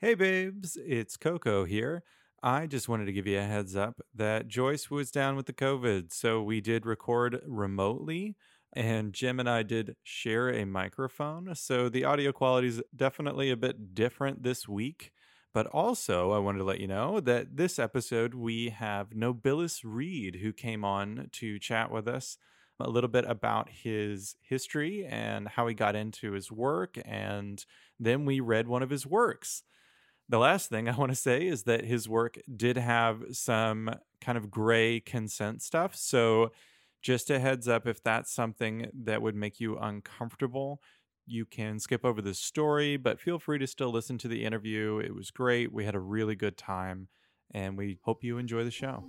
Hey, babes, it's Coco here. I just wanted to give you a heads up that Joyce was down with the COVID, so we did record remotely, and Jem and I did share a microphone. So the audio quality is definitely a bit different this week. But also, I wanted to let you know that this episode we have Nobilis Reed, who came on to chat with us a little bit about his history and how he got into his work. And then we read one of his works. The last thing I want to say is that his work did have some kind of gray consent stuff. So, just a heads up if that's something that would make you uncomfortable, you can skip over the story, but feel free to still listen to the interview. It was great. We had a really good time, and we hope you enjoy the show.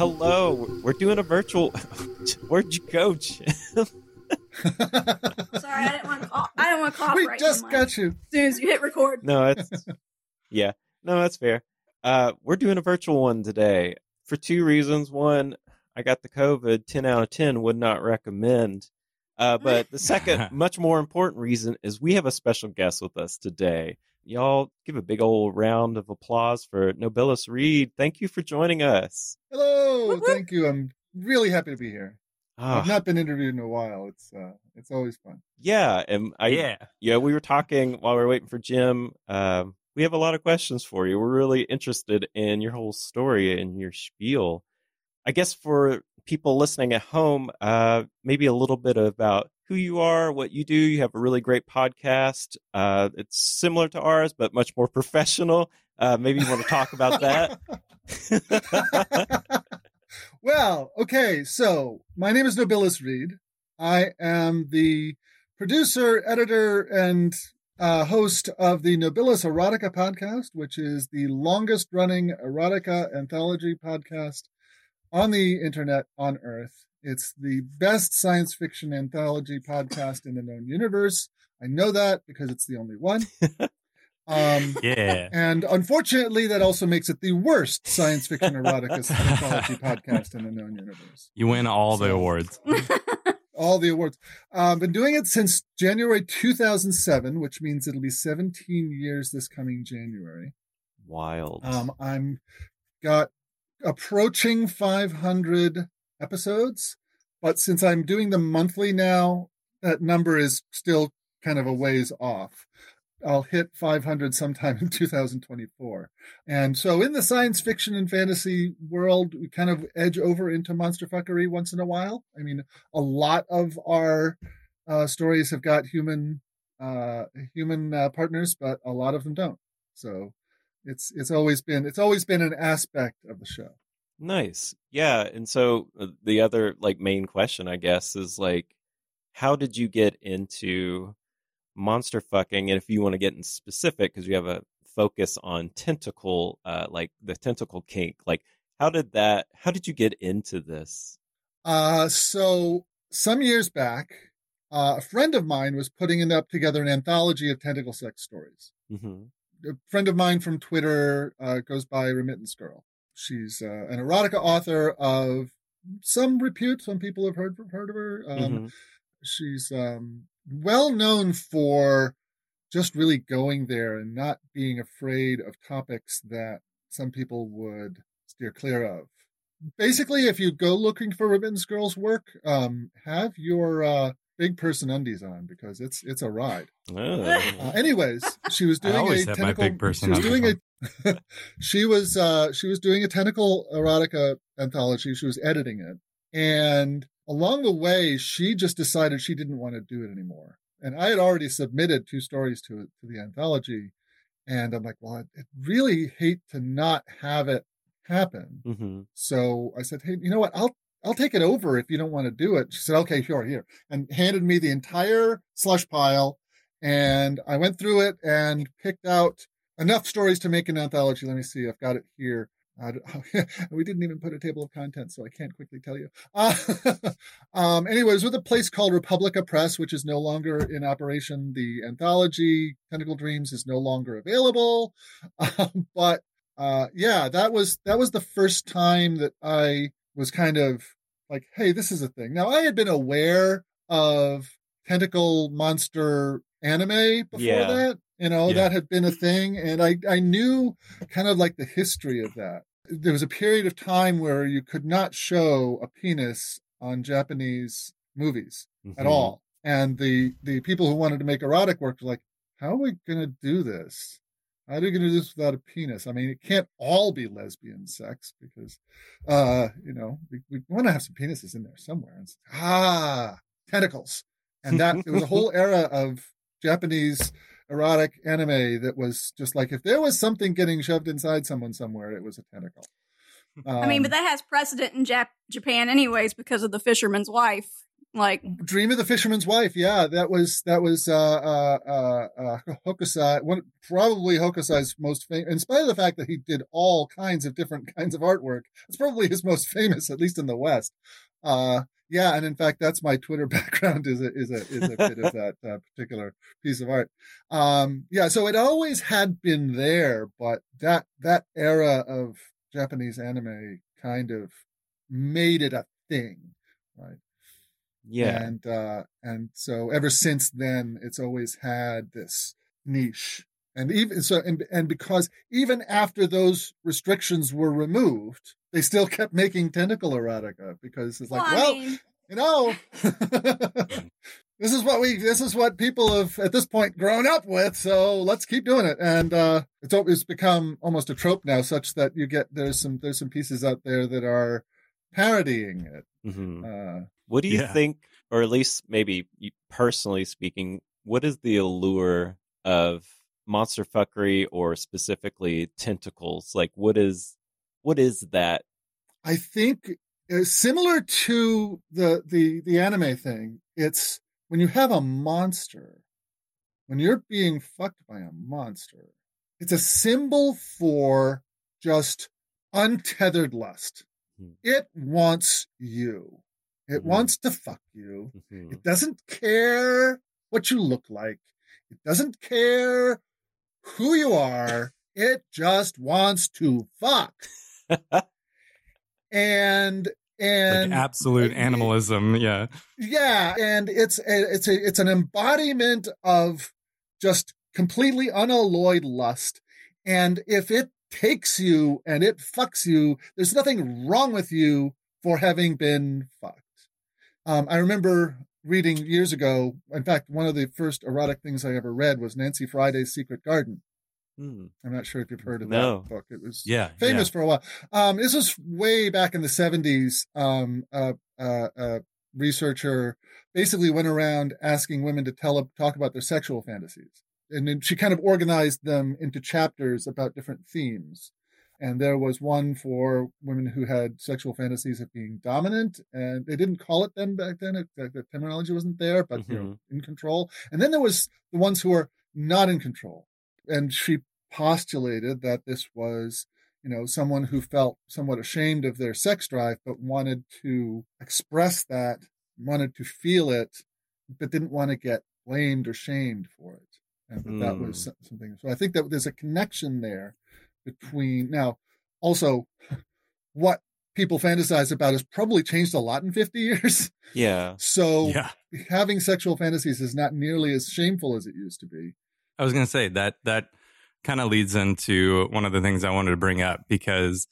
Hello, we're doing a virtual. Where'd you go, Jem? Sorry, I didn't want to. Cough. I didn't want to cough we right just in got you. As soon as you hit record. No, it's yeah, no, that's fair. Uh, we're doing a virtual one today for two reasons. One, I got the COVID. Ten out of ten would not recommend. Uh, but the second, much more important reason is we have a special guest with us today. Y'all give a big old round of applause for Nobilis Reed. Thank you for joining us. Hello, Whoop, whoop. thank you. I'm really happy to be here. Ah, I've not been interviewed in a while. It's uh, it's always fun. yeah, and I yeah. yeah, we were talking while we were waiting for Jem. Um, we have a lot of questions for you. We're really interested in your whole story and your spiel. I guess for people listening at home, uh, maybe a little bit about who you are, what you do. You have a really great podcast. Uh, it's similar to ours, but much more professional. Uh, maybe you want to talk about that. well, okay. So my name is Nobilis Reed. I am the producer, editor, and uh, host of the Nobilis Erotica podcast, which is the longest running erotica anthology podcast on the internet on Earth. It's the best science fiction anthology podcast in the known universe. I know that because it's the only one. Um, Yeah. and unfortunately, that also makes it the worst science fiction erotica anthology podcast in the known universe. You win all the awards. All the awards. Um, been doing it since January 2007, which means it'll be 17 years this coming January. Wild. Um, I'm got approaching 500 episodes, but since I'm doing them monthly now, that number is still kind of a ways off. I'll hit 500 sometime in 2024. And so in the science fiction and fantasy world, we kind of edge over into monster fuckery once in a while. I mean, a lot of our uh, stories have got human uh, human uh, partners, but a lot of them don't. So it's it's always been it's always been an aspect of the show. Nice. Yeah. And so uh, the other like main question, I guess, is like, how did you get into monster fucking? And if you want to get in specific, because you have a focus on tentacle, uh, like the tentacle kink, like how did that, how did you get into this? Uh, so some years back, uh, a friend of mine was putting it up together an anthology of tentacle sex stories. hmm A friend of mine from Twitter uh, goes by Remittance Girl. She's uh, an erotica author of some repute. Some people have heard heard of her. Um, Mhm. She's um, well known for just really going there and not being afraid of topics that some people would steer clear of. Basically, if you go looking for Remittance Girl's work, um, have your uh, big person undies on because it's it's a ride. Uh, anyways, she was I doing a tentacle. big person she was doing a. she was uh, she was doing a tentacle erotica anthology. She was editing it, and along the way, she just decided she didn't want to do it anymore. And I had already submitted two stories to to the anthology, and I'm like, well, I'd I'd really hate to not have it happen. Mhm. So I said, hey, you know what? I'll I'll take it over if you don't want to do it. She said, okay, sure, here, and handed me the entire slush pile. And I went through it and picked out enough stories to make an anthology. Let me see, I've got it here. Don't- we didn't even put a table of contents, so I can't quickly tell you. Uh, um, anyways, with a place called Republica Press, which is no longer in operation, the anthology Tentacle Dreams is no longer available. Um, but uh, yeah, that was that was the first time that I was kind of like, hey, this is a thing. Now I had been aware of tentacle monster anime before Yeah. that. You know, Yeah. that had been a thing. And I, I knew kind of like the history of that. There was a period of time where you could not show a penis on Japanese movies at Mhm. all. And the the people who wanted to make erotic work were like, how are we gonna do this? How are we gonna do this without a penis? I mean, it can't all be lesbian sex because uh, you know, we, we want to have some penises in there somewhere. And it's, ah, tentacles. And that it was a whole era of Japanese erotic anime that was just like if there was something getting shoved inside someone somewhere, it was a tentacle. I mean, but Um, that has precedent in Jap- Japan, anyways, because of the fisherman's wife. Like, Dream of the Fisherman's Wife. Yeah, that was that was uh uh uh, uh Hokusai, one probably Hokusai's most famous. In spite of the fact that he did all kinds of different kinds of artwork, it's probably his most famous, at least in the West. Uh, yeah, and in fact, that's my Twitter background is a is a is a bit of that uh, particular piece of art. Um, yeah, so it always had been there, but that that era of Japanese anime kind of made it a thing, right? Yeah. and uh and so ever since then it's always had this niche and even so and, and because even after those restrictions were removed they still kept making tentacle erotica because it's like well, well, I mean, you know this is what we this is what people have at this point grown up with so let's keep doing it and uh it's always become almost a trope now such that you get there's some there's some pieces out there that are parodying it Mhm. uh What do you Yeah. think, or at least maybe personally speaking, what is the allure of monster fuckery or specifically tentacles? Like, what is what is that? I think uh, similar to the the the anime thing. It's when you have a monster, when you're being fucked by a monster, it's a symbol for just untethered lust. Hmm. It wants you. It Mhm. wants to fuck you. Mhm. It doesn't care what you look like. It doesn't care who you are. It just wants to fuck. And and like absolute animalism. Yeah. yeah, and it's a, it's a it's an embodiment of just completely unalloyed lust. And if it takes you and it fucks you, there's nothing wrong with you for having been fucked. Um, I remember reading years ago. In fact, one of the first erotic things I ever read was Nancy Friday's Secret Garden. Hmm. I'm not sure if you've heard of No. that book. It was Yeah. famous for a while. Um, this was way back in the seventies. Um, uh, uh, uh, researcher basically went around asking women to tell, talk about their sexual fantasies. And then she kind of organized them into chapters about different themes. And there was one for women who had sexual fantasies of being dominant, and they didn't call it then back then. It, the, terminology wasn't there, but you know, in control. And then there was the ones who were not in control. And she postulated that this was you know, someone who felt somewhat ashamed of their sex drive, but wanted to express that, wanted to feel it, but didn't want to get blamed or shamed for it. And that, that was Hmm. something. So I think that there's a connection there between now, also what people fantasize about has probably changed a lot in 50 years. Yeah. So Yeah. having sexual fantasies is not nearly as shameful as it used to be. I was going to say that that kind of leads into one of the things I wanted to bring up because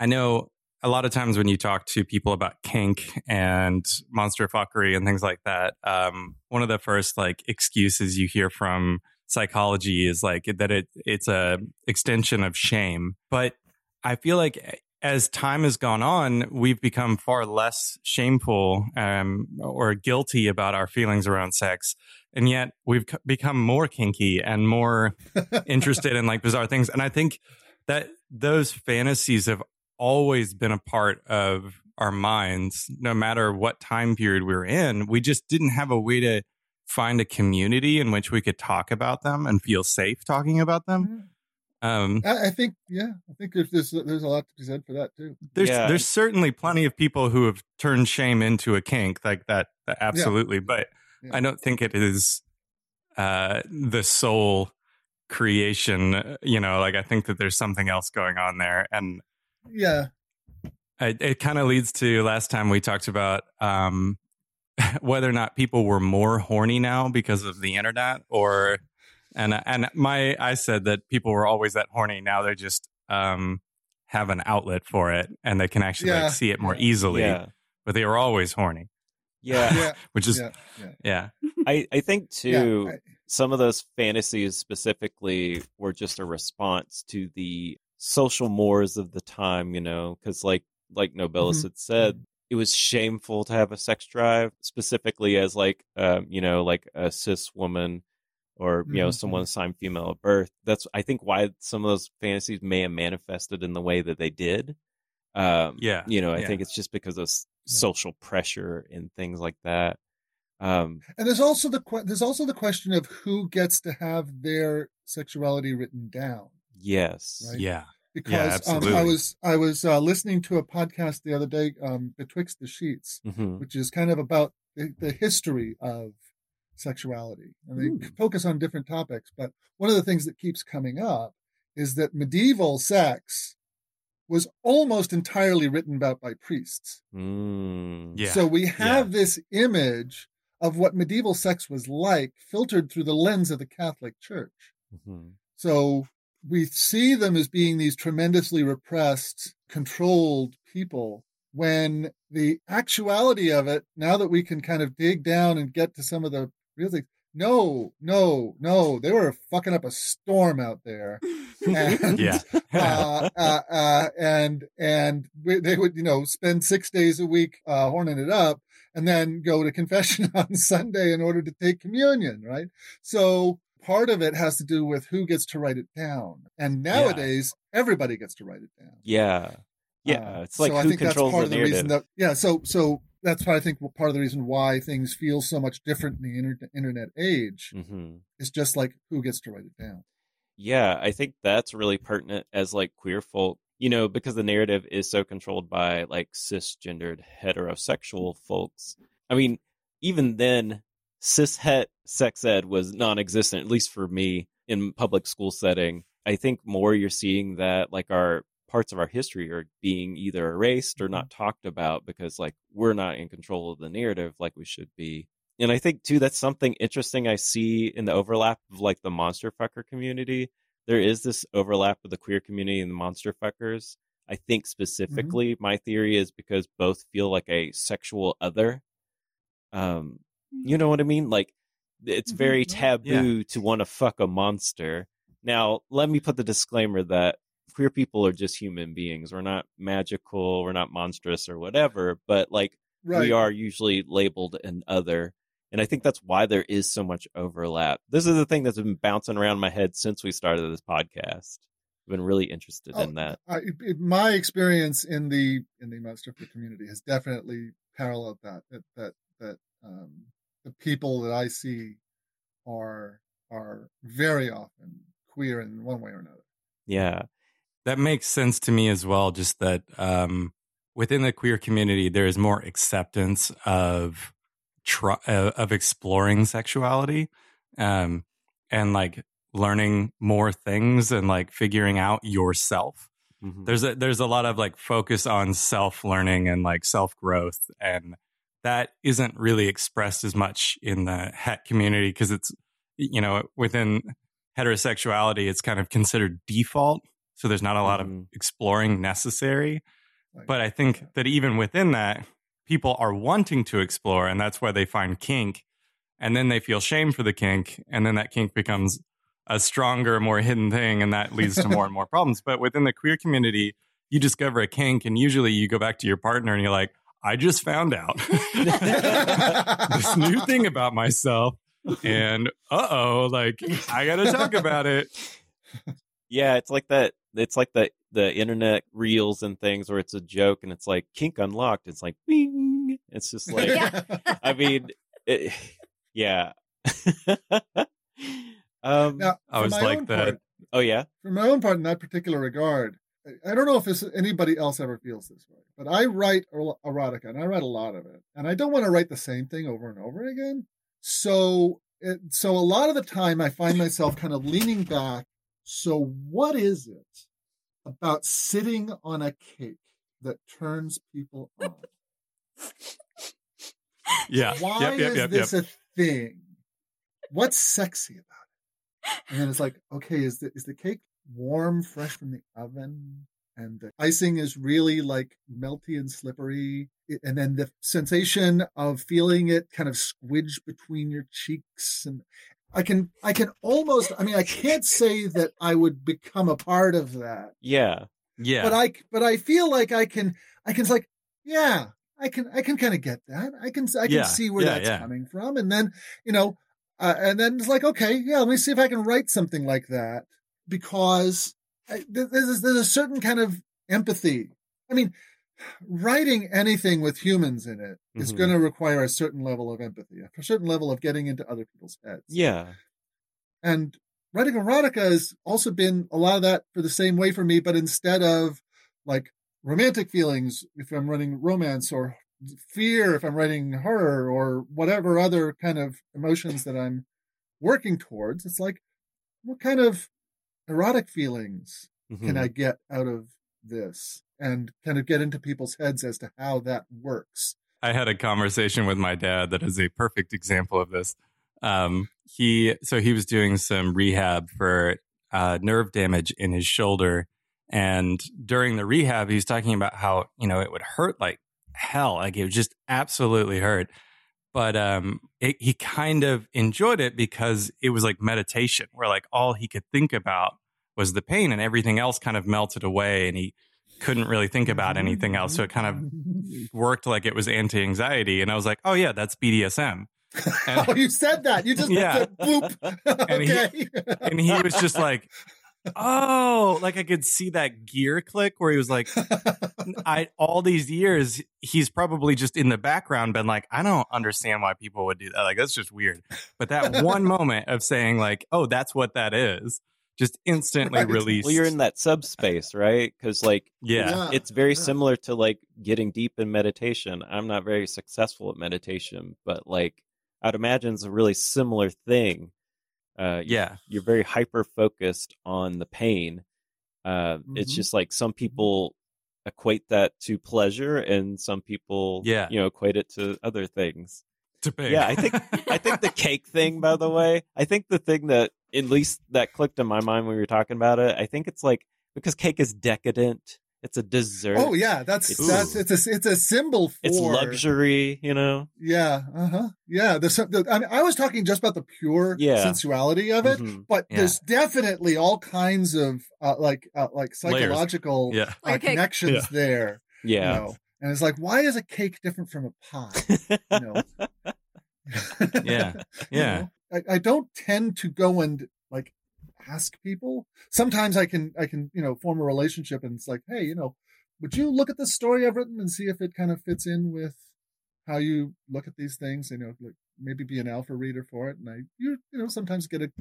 I know a lot of times when you talk to people about kink and monster fuckery and things like that, um, one of the first like excuses you hear from psychology is like that it it's a extension of shame. But I feel like as time has gone on, we've become far less shameful um, or guilty about our feelings around sex. And yet we've c- become more kinky and more interested in like bizarre things. And i think that those fantasies have always been a part of our minds. No matter what time period we we're in we just didn't have a way to find a community in which we could talk about them and feel safe talking about them Um, I, I think, yeah, I think there's, there's there's a lot to be said for that too. there's Yeah. there's certainly plenty of people who have turned shame into a kink like that, that absolutely but Yeah. i don't think it is uh the sole creation uh, you know like i think that there's something else going on there and Yeah, it, it kind of leads to last time we talked about um whether or not people were more horny now because of the internet or and and my I said that people were always that horny now they just um have an outlet for it and they can actually Yeah. like see it more easily Yeah. but they were always horny Yeah. yeah, which is yeah, yeah I, I think too, yeah. I- some of those fantasies specifically were just a response to the social mores of the time, you know, because like like Nobilis Mhm. had said, it was shameful to have a sex drive, specifically as like um, you know, like a cis woman or you know, Mhm. someone assigned female at birth. That's I think why some of those fantasies may have manifested in the way that they did. Um, Yeah, you know, I yeah. think it's just because of s- Yeah. social pressure and things like that. Um, And there's also the que- there's also the question of who gets to have their sexuality written down. yes, Right. yeah Because um, I was I was uh, listening to a podcast the other day, um, Betwixt the Sheets, hmm which is kind of about the, the history of sexuality, and they focus on different topics. But one of the things that keeps coming up is that medieval sex was almost entirely written about by priests. Mm. yeah So we have this image of what medieval sex was like filtered through the lens of the Catholic Church. Mhm. So we see them as being these tremendously repressed, controlled people when the actuality of it, now that we can kind of dig down and get to some of the real things, no, no, no, they were fucking up a storm out there. And, yeah uh, uh, uh, and and we, they would you know spend six days a week uh, horning it up, and then go to confession on Sunday in order to take communion. Right. So part of it has to do with who gets to write it down, and nowadays everybody gets to write it down. Yeah. Yeah. Uh, it's like so I think that's part the of the narrative. reason that yeah. So so that's why I think part of the reason why things feel so much different in the inter- internet age hmm is just like who gets to write it down. Yeah, I think that's really pertinent as like queer folk, you know, because the narrative is so controlled by like cisgendered heterosexual folks. I mean, even then, cis het sex ed was non existent, at least for me in public school setting. I think more you're seeing that like our parts of our history are being either erased or not talked about because like we're not in control of the narrative like we should be. And I think too that's something interesting I see in the overlap of like the monster fucker community. There is this overlap with the queer community and the monster fuckers. I think specifically my theory is because both feel like a sexual other. Um you know what I mean? Like it's very Yeah. taboo to want to fuck a monster. Now, let me put the disclaimer that queer people are just human beings. We're not magical, we're not monstrous or whatever, but like Right. we are usually labeled an other. And I think that's why there is so much overlap. This is the thing that's been bouncing around my head since we started this podcast. I've been really interested Oh, in that. I, my experience in the in the monster community has definitely paralleled that. That that that um, the people that I see are are very often queer in one way or another. Yeah. that makes sense to me as well just that um within the queer community there is more acceptance of tr- uh, of exploring sexuality um and like learning more things and like figuring out yourself Mhm. there's a there's a lot of like focus on self learning and like self growth and that isn't really expressed as much in the het community because it's you know within heterosexuality it's kind of considered default so there's not a lot Mhm. of exploring necessary. Like, but i think that even within that people are wanting to explore and that's why they find kink and then they feel shame for the kink and then that kink becomes a stronger more hidden thing and that leads to more and more problems. But within the queer community you discover a kink and usually you go back to your partner and you're like i just found out this new thing about myself and uh-oh like i gotta talk about it Yeah, it's like that. It's like the the internet reels and things where it's a joke and it's like kink unlocked. It's like bing. It's just like Yeah. I mean, it, yeah. um, now, I was like that. part- Oh yeah. for my own part, in that particular regard, I- don't know if this, anybody else ever feels this way, but I write er- erotica and I write a lot of it, and I don't want to write the same thing over and over again. So, it, so a lot of the time, I find myself kind of leaning back. So, what is it about sitting on a cake that turns people on? Yeah. Why Yep, yep, is yep, this a thing? What's sexy about it? And then it's like, okay, is the is the cake warm, fresh from the oven? And the icing is really like melty and slippery. It- And then the sensation of feeling it kind of squidge between your cheeks. And I can, I can almost, I mean, I can't say that I would become a part of that Yeah. Yeah. but I but I feel like I can I can like yeah I can I can kind of get that I can I can Yeah, see where yeah, that's yeah. coming from and then you know uh, and then it's like okay yeah let me see if I can write something like that because there's there's a certain kind of empathy I mean writing anything with humans in it is Mhm. going to require a certain level of empathy a certain level of getting into other people's heads Yeah. and writing erotica has also been a lot of that for the same way for me, but instead of like romantic feelings, if I'm writing romance or fear, if I'm writing horror or whatever other kind of emotions that I'm working towards, it's like, what kind of erotic feelings can Mhm. I get out of this? And kind of get into people's heads as to how that works. I had a conversation with my dad that is a perfect example of this. Um, he so he was doing some rehab for uh, nerve damage in his shoulder, and during the rehab, he was talking about how you know it would hurt like hell, like it would just absolutely hurt. But um, it, he kind of enjoyed it because it was like meditation, where like all he could think about was the pain, and everything else kind of melted away, and he couldn't really think about anything else. So it kind of worked like it was anti anxiety. And I was like, oh, yeah, that's BDSM. And- oh, you said that. You just Yeah. said boop. And he- okay. And he was just like, oh, like I could see that gear click where he was like, I, all these years, he's probably just in the background been like, I don't understand why people would do that. Like, that's just weird. But that one moment of saying, like, oh, that's what that is, just instantly Right. released. Well, you're in that subspace, right? Because like yeah. Yeah. it's very yeah. similar to like getting deep in meditation. I'm not very successful at meditation, but like I'd imagine it's a really similar thing. Uh, you- Yeah. you're very hyper focused on the pain. Uh, It's Mhm. just like some people equate that to pleasure, and some people, Yeah. you know, equate it to other things. To pay. Yeah, I think I think the cake thing, by the way, I think the thing that at least that clicked in my mind when we were talking about it, I think it's like because cake is decadent. It's a dessert. Oh yeah, that's It's- that's it's a it's a symbol for It's luxury, you know. Yeah, uh huh. Yeah, there's some, the, I mean, I was talking just about the pure Yeah. sensuality of it, Mhm. but Yeah. there's definitely all kinds of uh, like uh, like psychological Yeah. uh, Like a cake. connections Yeah. there. You Yeah. know? And it's like, why is a cake different from a pie? You know? Yeah. You Yeah. know? I, I don't tend to go and like ask people. Sometimes I can I can you know form a relationship and it's like, hey, you know, would you look at this story I've written and see if it kind of fits in with how you look at these things? You know, like maybe be an alpha reader for it, and I you you know sometimes get a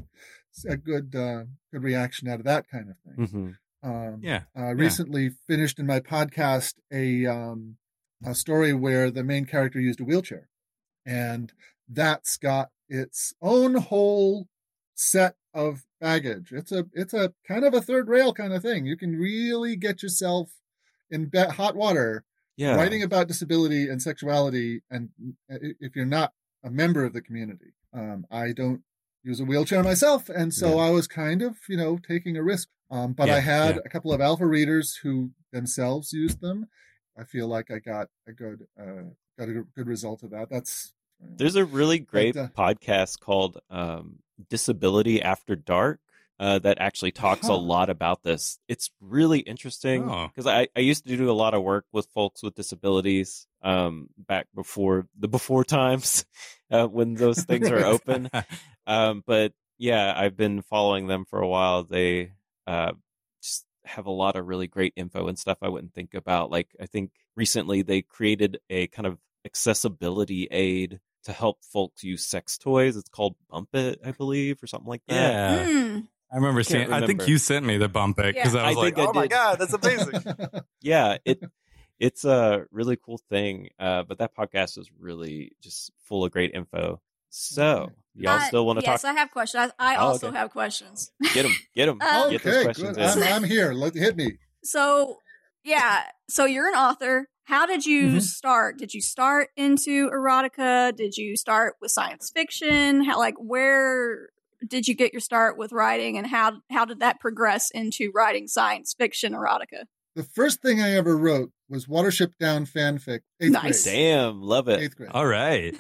a good uh, good reaction out of that kind of thing. Mhm. Um, Yeah. uh, recently finished in my podcast a um, a story where the main character used a wheelchair, and that's got its own whole set of baggage. It's a it's a kind of a third rail kind of thing. You can really get yourself in hot water Yeah. writing about disability and sexuality, and if you're not a member of the community, um, I don't use a wheelchair myself, and so Yeah. I was kind of you know taking a risk. Um, but Yeah, I had yeah. a couple of alpha readers who themselves used them. I feel like I got a good uh, got a good result of that. That's There's a really great uh, podcast called um, Disability After Dark uh, that actually talks a lot about this. It's really interesting Oh. because I, I used to do a lot of work with folks with disabilities um, back before the before times uh, when those things are open. Um, but yeah, I've been following them for a while. They uh, just have a lot of really great info and stuff I wouldn't think about. Like I think recently they created a kind of accessibility aid to help folks use sex toys. It's called Bump It, I believe, or something like that. Yeah. Hmm. I remember Can't seeing. I think you sent me the bump it because Yeah. I was I like, "Oh my god, that's amazing!" yeah, it it's a really cool thing. Uh, but that podcast is really just full of great info. So y'all Uh, still want to yes, talk? Yes, I have questions. I, I Oh, also okay. have questions. Get them, get them, Uh, get those okay, questions good. in. I'm, I'm here. Let hit me. So, yeah. So you're an author. How did you Mhm. start? Did you start into erotica? Did you start with science fiction? How, like, where did you get your start with writing, and how how did that progress into writing science fiction erotica? The first thing I ever wrote was Watership Down fanfic. Eighth Nice. grade. Damn, love it. Eighth grade. All right.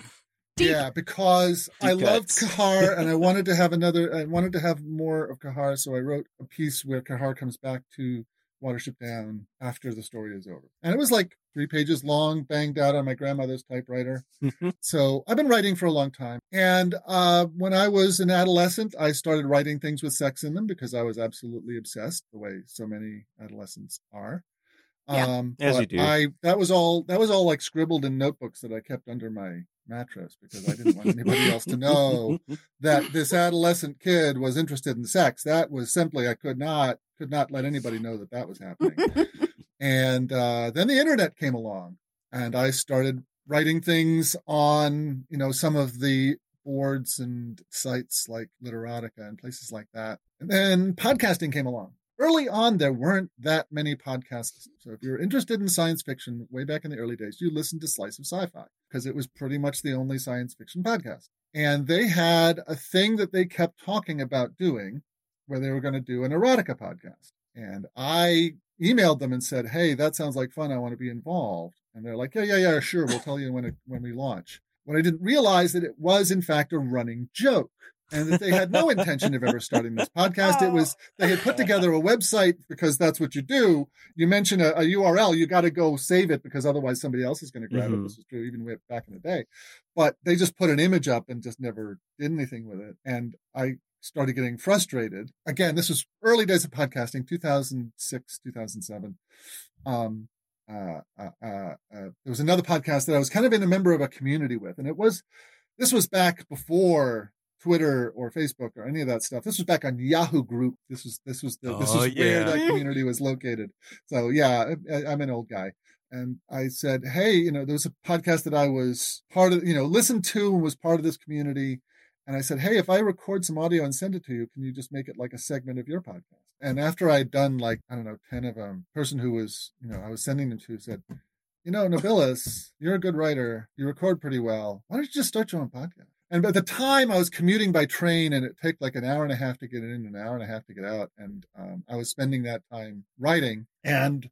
Deep. Yeah, because I Deep loved. Kehaar and I wanted to have another. I wanted to have more of Kehaar, so I wrote a piece where Kehaar comes back to Watership Down after the story is over, and it was like three pages long, banged out on my grandmother's typewriter. So I've been writing for a long time. And uh, when I was an adolescent, I started writing things with sex in them because I was absolutely obsessed, the way so many adolescents are. Yeah. Um, As you do. I that was all that was all like scribbled in notebooks that I kept under my mattress because I didn't want anybody else to know that this adolescent kid was interested in sex. That was simply I could not could not let anybody know that that was happening. and uh, then the internet came along, and I started writing things on you know some of the boards and sites like Literotica and places like that. And then podcasting came along. Early on, there weren't that many podcasts. So if you're interested in science fiction, way back in the early days, you listened to Slice of Sci-Fi because it was pretty much the only science fiction podcast. And they had a thing that they kept talking about doing where they were going to do an erotica podcast. And I emailed them and said, "Hey, that sounds like fun. I want to be involved." And they're like, "Yeah, yeah, yeah, sure. We'll tell you when it, when we launch." When I didn't realize that it was in fact a running joke and that they had no intention of ever starting this podcast. It was they had put together a website because that's what you do. You mention a, a URL, you got to go save it because otherwise somebody else is going to grab it. Mhm. This was true even way back in the day. But they just put an image up and just never did anything with it. And I started getting frustrated. Again, this was early days of podcasting, 2006, 2007. Um, uh, uh, uh, uh, there was another podcast that I was kind of in a member of a community with, and it was this was back before Twitter or Facebook or any of that stuff. This was back on Yahoo Group. This was this was the, this Oh, is where yeah. that community was located. So yeah, I, I'm an old guy. And I said, hey, you know, there was a podcast that I was part of, you know, listened to and was part of this community. And I said, hey, if I record some audio and send it to you, can you just make it like a segment of your podcast? And after I'd done like, I don't know, 10 of them, person who was, you know, I was sending them to said, you know, Nobilis, you're a good writer. You record pretty well. Why don't you just start your own podcast? And at the time, I was commuting by train, and it took like an hour and a half to get in, an hour and a half to get out, and um, I was spending that time writing. And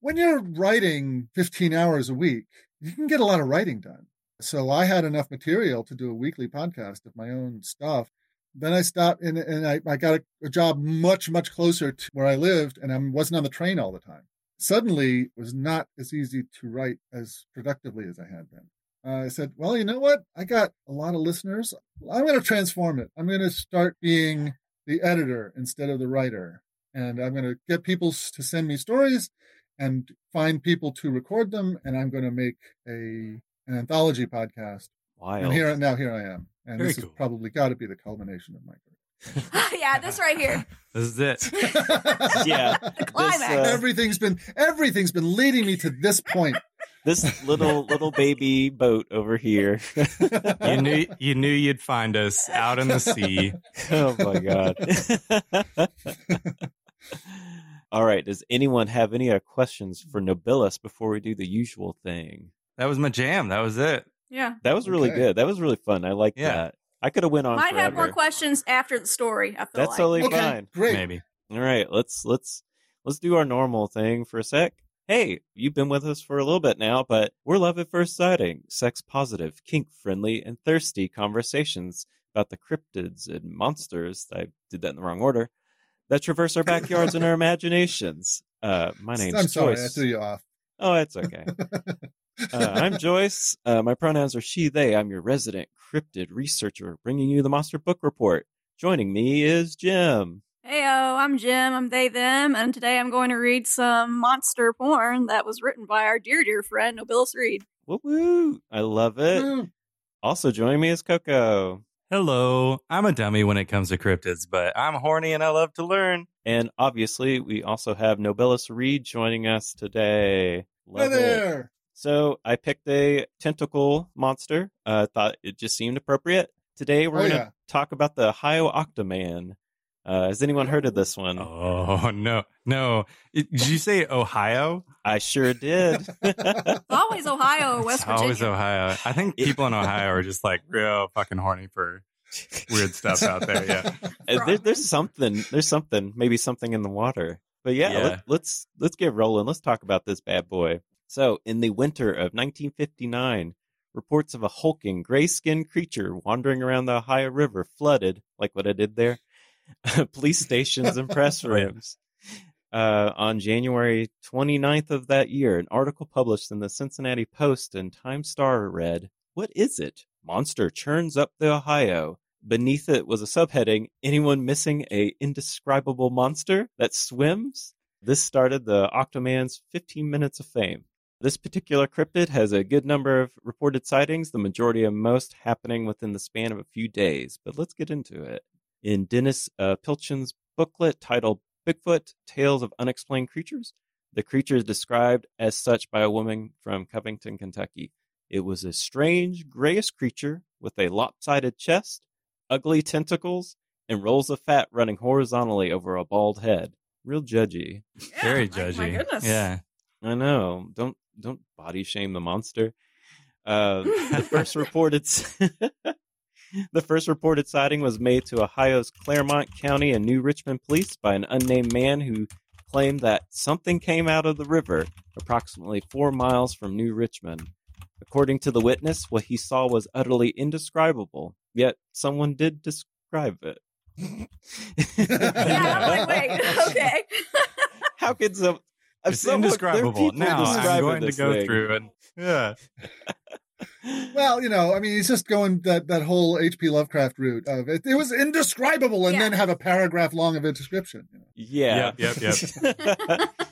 when you're writing 15 hours a week, you can get a lot of writing done. So I had enough material to do a weekly podcast of my own stuff. Then I stopped, and, and I, I got a, a job much, much closer to where I lived, and I wasn't on the train all the time suddenly it was not as easy to write as productively as I had been. Uh, I said, well, you know what? I got a lot of listeners. I'm going to transform it. I'm going to start being the editor instead of the writer. And I'm going to get people to send me stories and find people to record them. And I'm going to make a an anthology podcast. Wild. And here now, here I am. And Very this cool. has probably got to be the culmination of my career. yeah, this right here, This is it. yeah, the climax. uh, everything's been everything's been leading me to this point. This little little baby boat over here. You knew you knew you'd find us out in the sea. oh my god. All right. Does anyone have any uh, questions for Nobilis before we do the usual thing? That was my jam. That was it. yeah, That was really Okay. good. That was really fun. I like Yeah. that. I could have went on might have more questions after the story. I feel That's like. totally Okay, fine. great. Maybe. All right, let's let's let's do our normal thing for a sec. Hey, you've been with us for a little bit now, but we're love at first sighting, sex positive, kink friendly, and thirsty conversations about the cryptids and monsters. I did that in the wrong order. That traverse our backyards and our imaginations. Uh, my name's I'm sorry, Joyce. I threw you off. Oh, it's okay. Uh, I'm Joyce. Uh, my pronouns are she, they. I'm your resident cryptid researcher, bringing you the Monster Book Report. Joining me is Jem. Heyo, I'm Jem. I'm they them, and today I'm going to read some monster porn that was written by our dear dear friend Nobilis Reed. Woo woo! I love it. Woo. Also joining me is Coco. Hello, I'm a dummy when it comes to cryptids, but I'm horny and I love to learn. And obviously, we also have Nobilis Reed joining us today. Hi Love it. there. So I picked a tentacle monster. Uh, thought it just seemed appropriate. Today we're Oh, going to yeah. talk about the Ohio Octoman. Uh, has anyone heard of this one? Oh, no, no. It- Did you say Ohio? I sure did. It's always Ohio or West It's Virginia. always Ohio. I think people in Ohio are just like real fucking horny for weird stuff out there. Yeah. Uh, there, there's something. There's something. Maybe something in the water. But yeah, Yeah. Let, let's let's get rolling. Let's talk about this bad boy. So, in the winter of 1959, reports of a hulking, gray-skinned creature wandering around the Ohio River flooded, like what I did there, police stations and press rooms. Uh, on January 29th of that year, an article published in the Cincinnati Post and Times Star read, What is it? Monster churns up the Ohio. Beneath it was a subheading, Anyone missing a indescribable monster that swims? This started the Octoman's 15 minutes of fame. This particular cryptid has a good number of reported sightings, the majority of most happening within the span of a few days. But let's get into it. In Dennis uh, Pilichis's booklet titled Bigfoot Tales of Unexplained Creatures, the creature is described as such by a woman from Covington, Kentucky. It was a strange, grayish creature with a lopsided chest, ugly tentacles, and rolls of fat running horizontally over a bald head. Real judgy. Yeah, Very judgy. My goodness. Yeah. I know. Don't don't body shame the monster. Uh, the first reported the first reported sighting was made to Ohio's Clermont County and New Richmond police by an unnamed man who claimed that something came out of the river approximately four miles from New Richmond. According to the witness, what he saw was utterly indescribable. Yet someone did describe it. Yeah, I'm like, wait, okay. How could some? It's someone- there are indescribable. people Now I'm describing going to go thing. through and yeah. Well, you know, I mean, he's just going that, that whole H.P. Lovecraft route of it. It was indescribable, and Yeah. then have a paragraph long of a description. You know. Yeah. Yep, yep,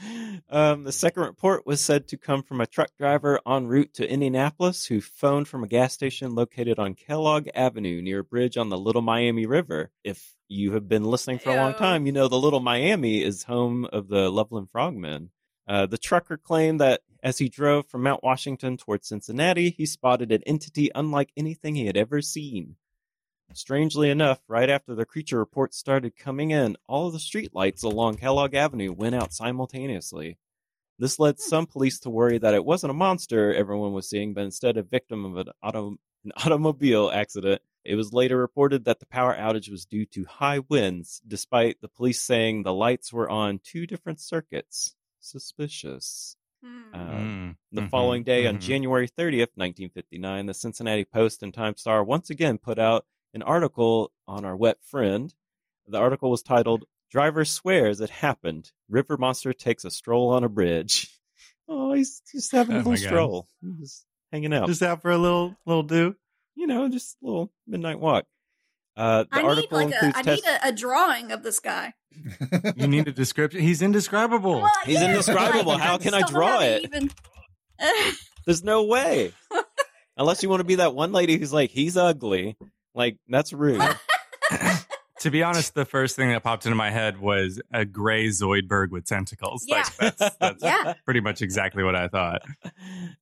um, the second report was said to come from a truck driver en route to Indianapolis who phoned from a gas station located on Kellogg Avenue near a bridge on the Little Miami River. If you have been listening for a long time, you know the Little Miami is home of the Loveland Frogmen. Uh, the trucker claimed that as he drove from Mount Washington towards Cincinnati, he spotted an entity unlike anything he had ever seen. Strangely enough, right after the creature reports started coming in, all of the streetlights along Kellogg Avenue went out simultaneously. This led hmm. some police to worry that it wasn't a monster everyone was seeing, but instead a victim of an, auto- an automobile accident. It was later reported that the power outage was due to high winds, despite the police saying the lights were on two different circuits. Suspicious. Um, Mm, the mhm, following day, on mhm. January 30th, 1959, the Cincinnati Post and Times Star once again put out an article on our wet friend. The article was titled, Driver Swears It Happened. River Monster Takes a Stroll on a Bridge. Oh, he's just having a Oh little my stroll. He's just hanging out. Just out for a little little do. you know, just a little midnight walk. Uh, the I need like a, includes I test- need a, a drawing of this guy. You need a description. He's indescribable. Well, He's yeah, indescribable. like, How just can I draw it? Even... There's no way. Unless you want to be that one lady who's like, he's ugly. Like, that's rude. to be honest, the first thing that popped into my head was a gray Zoidberg with tentacles. Yeah. Like that's, that's Yeah. pretty much exactly what I thought.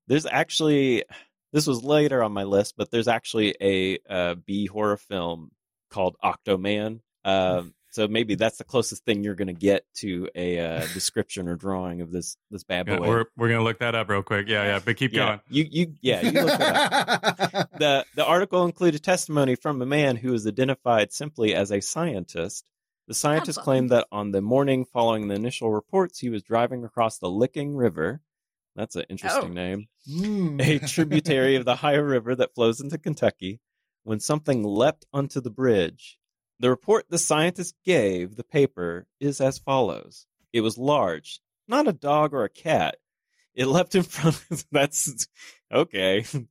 there's actually this was later on my list, but there's actually a uh, B horror film called Octoman. Um, so maybe that's the closest thing you're going to get to a uh, description or drawing of this this bad Yeah, boy. we're we're gonna look that up real quick. Yeah, yeah. But keep yeah, going. you you yeah you look it up. the the article included testimony from a man who was identified simply as a scientist. The scientist claimed that on the morning following the initial reports, he was driving across the Licking River. That's an interesting Oh. name. Hmm. A tributary of the Ohio River that flows into Kentucky. When something leapt onto the bridge, the report the scientist gave the paper is as follows: It was large, not a dog or a cat. It leapt in front. Of, that's okay.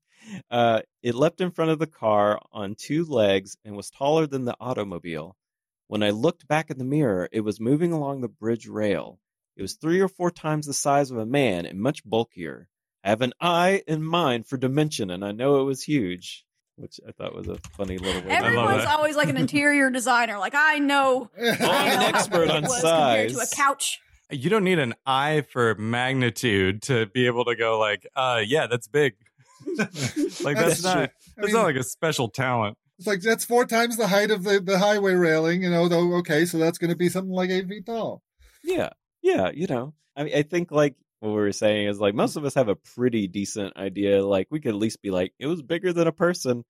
Uh, it leapt in front of the car on two legs and was taller than the automobile. When I looked back in the mirror, it was moving along the bridge rail. It was three or four times the size of a man and much bulkier. I have an eye and mind for dimension, and I know it was huge. Which I thought was a funny little way. Everyone's that. always like an interior designer. Like I know. I I'm an expert on was compared to a couch. You don't need an eye for magnitude to be able to go like, uh, yeah, that's big. like that's, That's not true. that's I not like a special talent. It's like that's four times the height of the, the highway railing, you know, though okay, so that's gonna be something like eight feet tall. Yeah, yeah, you know, I mean, I think like what we were saying is like most of us have a pretty decent idea. Like we could at least be like, it was bigger than a person.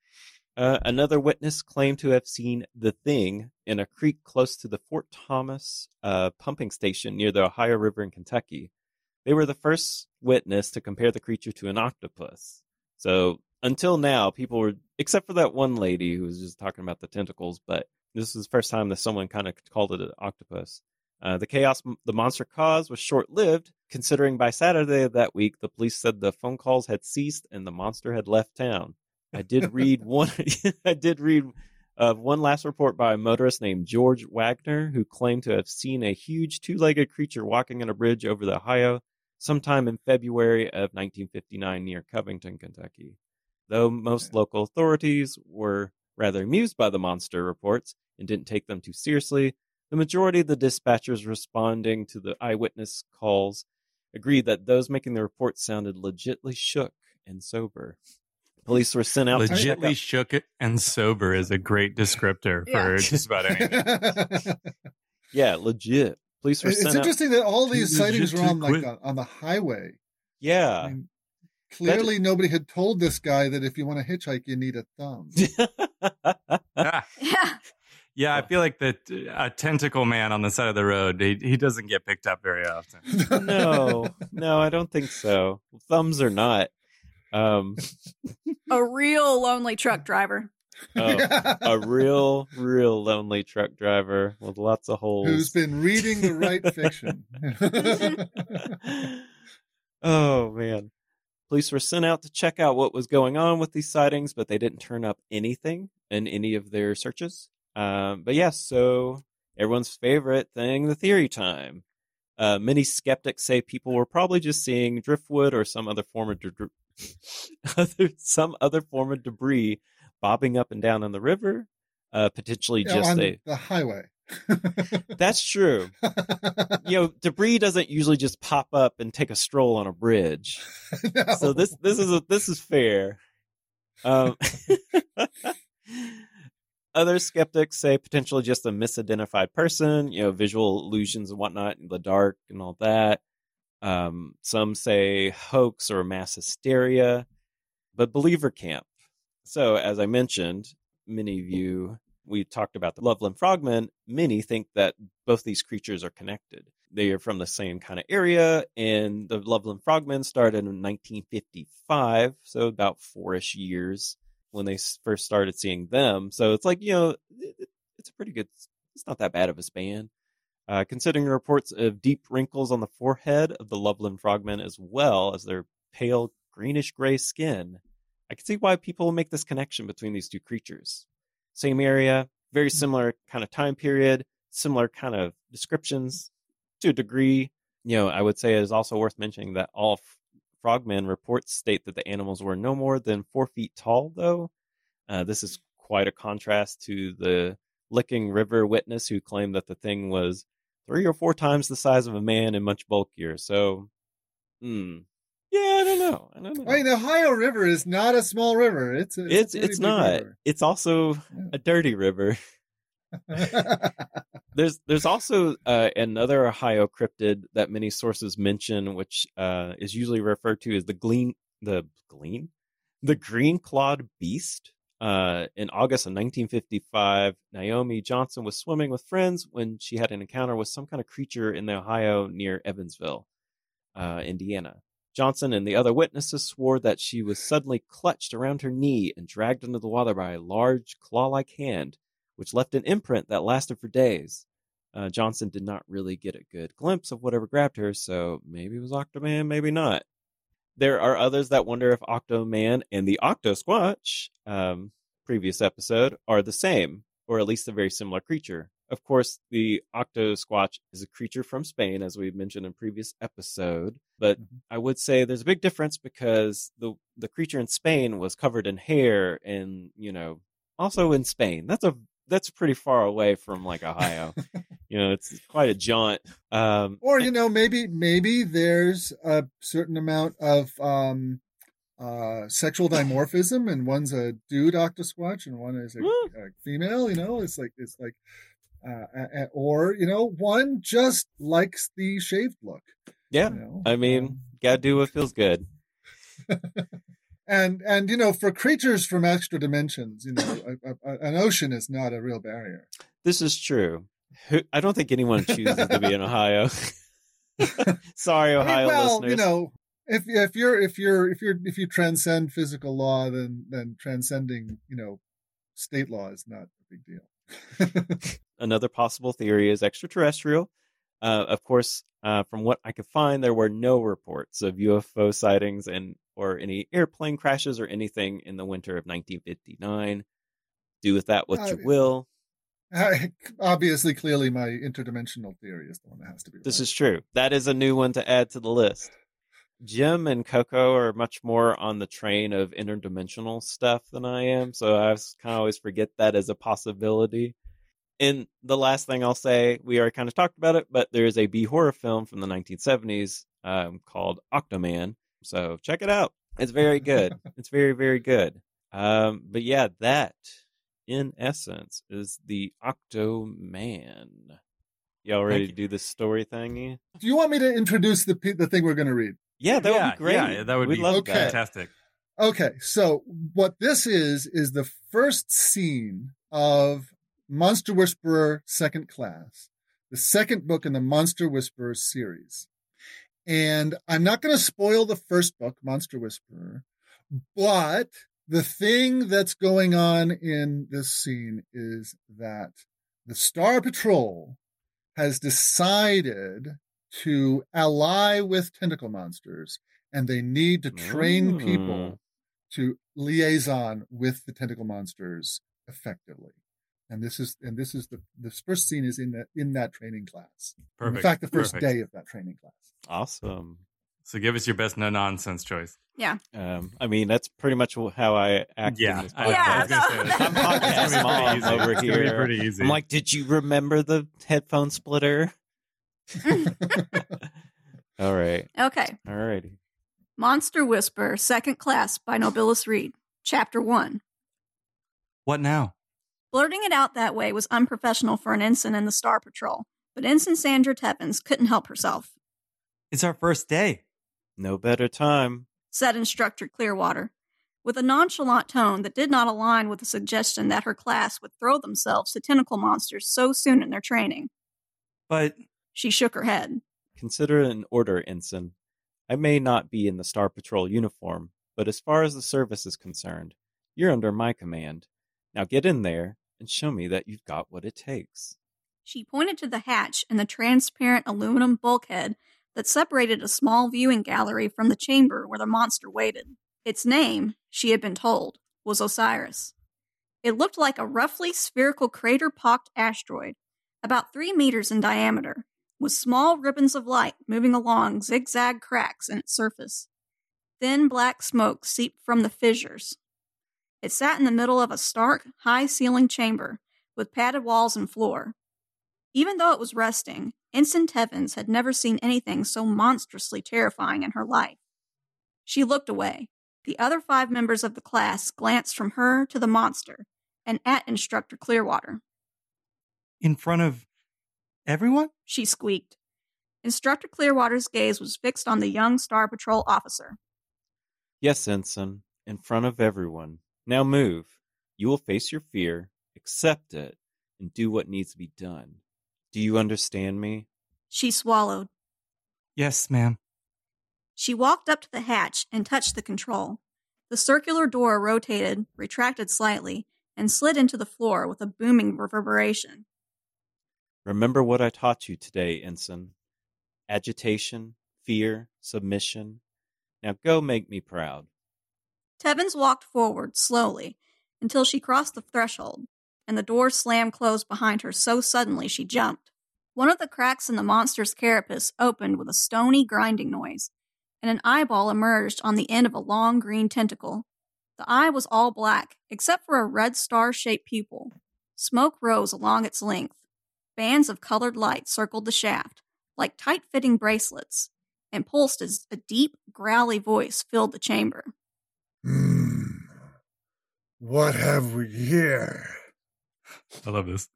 Uh, another witness claimed to have seen the thing in a creek close to the Fort Thomas uh, pumping station near the Ohio River in Kentucky. They were the first witness to compare the creature to an octopus. So until now, people were, except for that one lady who was just talking about the tentacles, but this was the first time that someone kind of called it an octopus. Uh, the chaos the monster caused was short lived, considering by Saturday of that week, the police said the phone calls had ceased and the monster had left town. I did read one. I did read uh, one last report by a motorist named George Wagner, who claimed to have seen a huge two-legged creature walking on a bridge over the Ohio sometime in February of 1959 near Covington, Kentucky. Though most local authorities were rather amused by the monster reports and didn't take them too seriously, the majority of the dispatchers responding to the eyewitness calls agreed that those making the reports sounded legitly shook and sober. Police were sent out Legitly out- shook it and sober is a great descriptor Yeah. for just about anything. Yeah, legit. Police were it's sent out. interesting that all these sightings were on like quit. on, on the highway. I Yeah. mean, clearly nobody had told this guy that if you want to hitchhike, you need a thumb. Ah, Yeah. yeah, I feel like that a tentacle man on the side of the road, he, he doesn't get picked up very often. no, no, I don't think so. Thumbs or not. Um, A real lonely truck driver. oh, a real, real lonely truck driver with lots of holes. Who's been reading the right fiction. oh man. Police were sent out to check out what was going on with these sightings, but they didn't turn up anything in any of their searches. Um, but yes, so everyone's favorite thing, the theory time. Uh, many skeptics say people were probably just seeing driftwood or some other form of de- other some other form of debris bobbing up and down in the river. Uh, potentially Yeah, just on a. the highway. That's true. You know, debris doesn't usually just pop up and take a stroll on a bridge. No. So this this is a, this is fair. Um, other skeptics say potentially just a misidentified person, you know, visual illusions and whatnot in the dark and all that. Um, some say hoax or mass hysteria, but believer camp. So as I mentioned, many of you we talked about the Loveland frogmen. Many think that both these creatures are connected. They are from the same kind of area, and the Loveland frogmen started in 1955, so about four-ish years when they first started seeing them. So it's like you know, it- it- it's a pretty good. It's not that bad of a span. Uh, considering reports of deep wrinkles on the forehead of the Loveland frogmen, as well as their pale greenish gray skin, I can see why people make this connection between these two creatures. Same area, very similar kind of time period, similar kind of descriptions to a degree. You know, I would say it is also worth mentioning that all frogmen reports state that the animals were no more than four feet tall, though. Uh, this is quite a contrast to the Licking River witness who claimed that the thing was three or four times the size of a man and much bulkier. So, hmm. Yeah, I don't know. I don't know. I mean, the Ohio River is not a small river. It's a, it's a it's not. river. It's also a dirty river. There's there's also uh, another Ohio cryptid that many sources mention, which uh, is usually referred to as the glean the glean the green clawed beast. Uh, in August of 1955, Naomi Johnson was swimming with friends when she had an encounter with some kind of creature in the Ohio near Evansville, uh, Indiana. Johnson and the other witnesses swore that she was suddenly clutched around her knee and dragged into the water by a large claw like hand, which left an imprint that lasted for days. Uh, Johnson did not really get a good glimpse of whatever grabbed her, so maybe it was Octoman, maybe not. There are others that wonder if Octoman and the Octo Squatch, um, previous episode, are the same, or at least a very similar creature. Of course, the Octo Squatch is a creature from Spain, as we mentioned in previous episode. But Mhm. I would say there's a big difference because the the creature in Spain was covered in hair and, you know, also in Spain. That's a that's pretty far away from like Ohio. you know, it's quite a jaunt. Um or you know, maybe maybe there's a certain amount of um uh sexual dimorphism and one's a dude octosquatch and one is a, a female, you know, it's like it's like uh, or you know, one just likes the shaved look. yeah. You know? I mean, Um, gotta do what feels good. and and you know, for creatures from extra dimensions, you know, a, a, an ocean is not a real barrier. This is true. I don't think anyone chooses to be in Ohio. Sorry, I mean, Ohio well, listeners. you know, if if you're if you're if you're if you transcend physical law, then then transcending you know state law is not a big deal. Another possible theory is extraterrestrial. Uh, of course, uh, from what I could find, there were no reports of UFO sightings and or any airplane crashes or anything in the winter of 1959. Do with that what you will. I, obviously, clearly, my interdimensional theory is the one that has to be. This right. is true. That is a new one to add to the list. Jem and Coco are much more on the train of interdimensional stuff than I am, so I kind of always forget that as a possibility. And the last thing I'll say, we already kind of talked about it, but there is a B horror film from the 1970s um, called Octoman, so check it out. It's very good. it's very very good. Um, but yeah, that in essence is the Octoman. Y'all ready Thank to do the story thingy? Do you want me to introduce the the thing we're going to read? Yeah, that yeah, would be great. Yeah, that would We'd be love Okay. that. fantastic. Okay, so what this is is the first scene of Monster Whisperer Second Class, the second book in the Monster Whisperer series. And I'm not going to spoil the first book, Monster Whisperer, but the thing that's going on in this scene is that the Star Patrol has decided to ally with tentacle monsters and they need to train people to liaison with the tentacle monsters effectively. And this is and this is the this first scene is in that in that training class. Perfect. In fact, the first Perfect. day of that training class. Awesome. So give us your best no nonsense choice. Yeah. Um, I mean, that's pretty much how I act in this I. I was gonna say Yeah. I'm podcast It's gonna be mom pretty easy. over It's be here. pretty easy. I'm like, did you remember the headphone splitter? All right. Okay. All righty. Monster Whisper, Second Class by Nobilis Reed. Chapter 1. what now? Blurting it out that way was unprofessional for an ensign in the Star Patrol, but Ensign Sandra Tevins couldn't help herself, It's our first day. No better time. said Instructor Clearwater, with a nonchalant tone that did not align with the suggestion that her class would throw themselves to tentacle monsters so soon in their training. But She shook her head. Consider it an order, Ensign. I may not be in the Star Patrol uniform, but as far as the service is concerned, you're under my command. Now get in there and show me that you've got what it takes. She pointed to the hatch in the transparent aluminum bulkhead that separated a small viewing gallery from the chamber where the monster waited. Its name, she had been told, was Osiris. It looked like a roughly spherical crater pocked asteroid, about three meters in diameter, with small ribbons of light moving along zigzag cracks in its surface. Thin black smoke seeped from the fissures. It sat in the middle of a stark, high ceilinged chamber with padded walls and floor. Even though it was resting, Ensign Tevins had never seen anything so monstrously terrifying in her life. She looked away. The other five members of the class glanced from her to the monster and at Instructor Clearwater. in front of everyone? She squeaked. Instructor Clearwater's gaze was fixed on the young Star Patrol officer. Yes, Ensign, in front of everyone. Now move. You will face your fear, accept it, and do what needs to be done. Do you understand me? She swallowed. Yes, ma'am. She walked up to the hatch and touched the control. The circular door rotated, retracted slightly, and slid into the floor with a booming reverberation. Remember what I taught you today, Ensign. Agitation, fear, submission. Now go make me proud. Tevins walked forward slowly until she crossed the threshold, and the door slammed closed behind her so suddenly she jumped. One of the cracks in the monster's carapace opened with a stony grinding noise, and an eyeball emerged on the end of a long green tentacle. The eye was all black, except for a red star shaped pupil. Smoke rose along its length. Bands of colored light circled the shaft, like tight fitting bracelets, and pulsed as a deep, growly voice filled the chamber. Hmm. What have we here? I love this.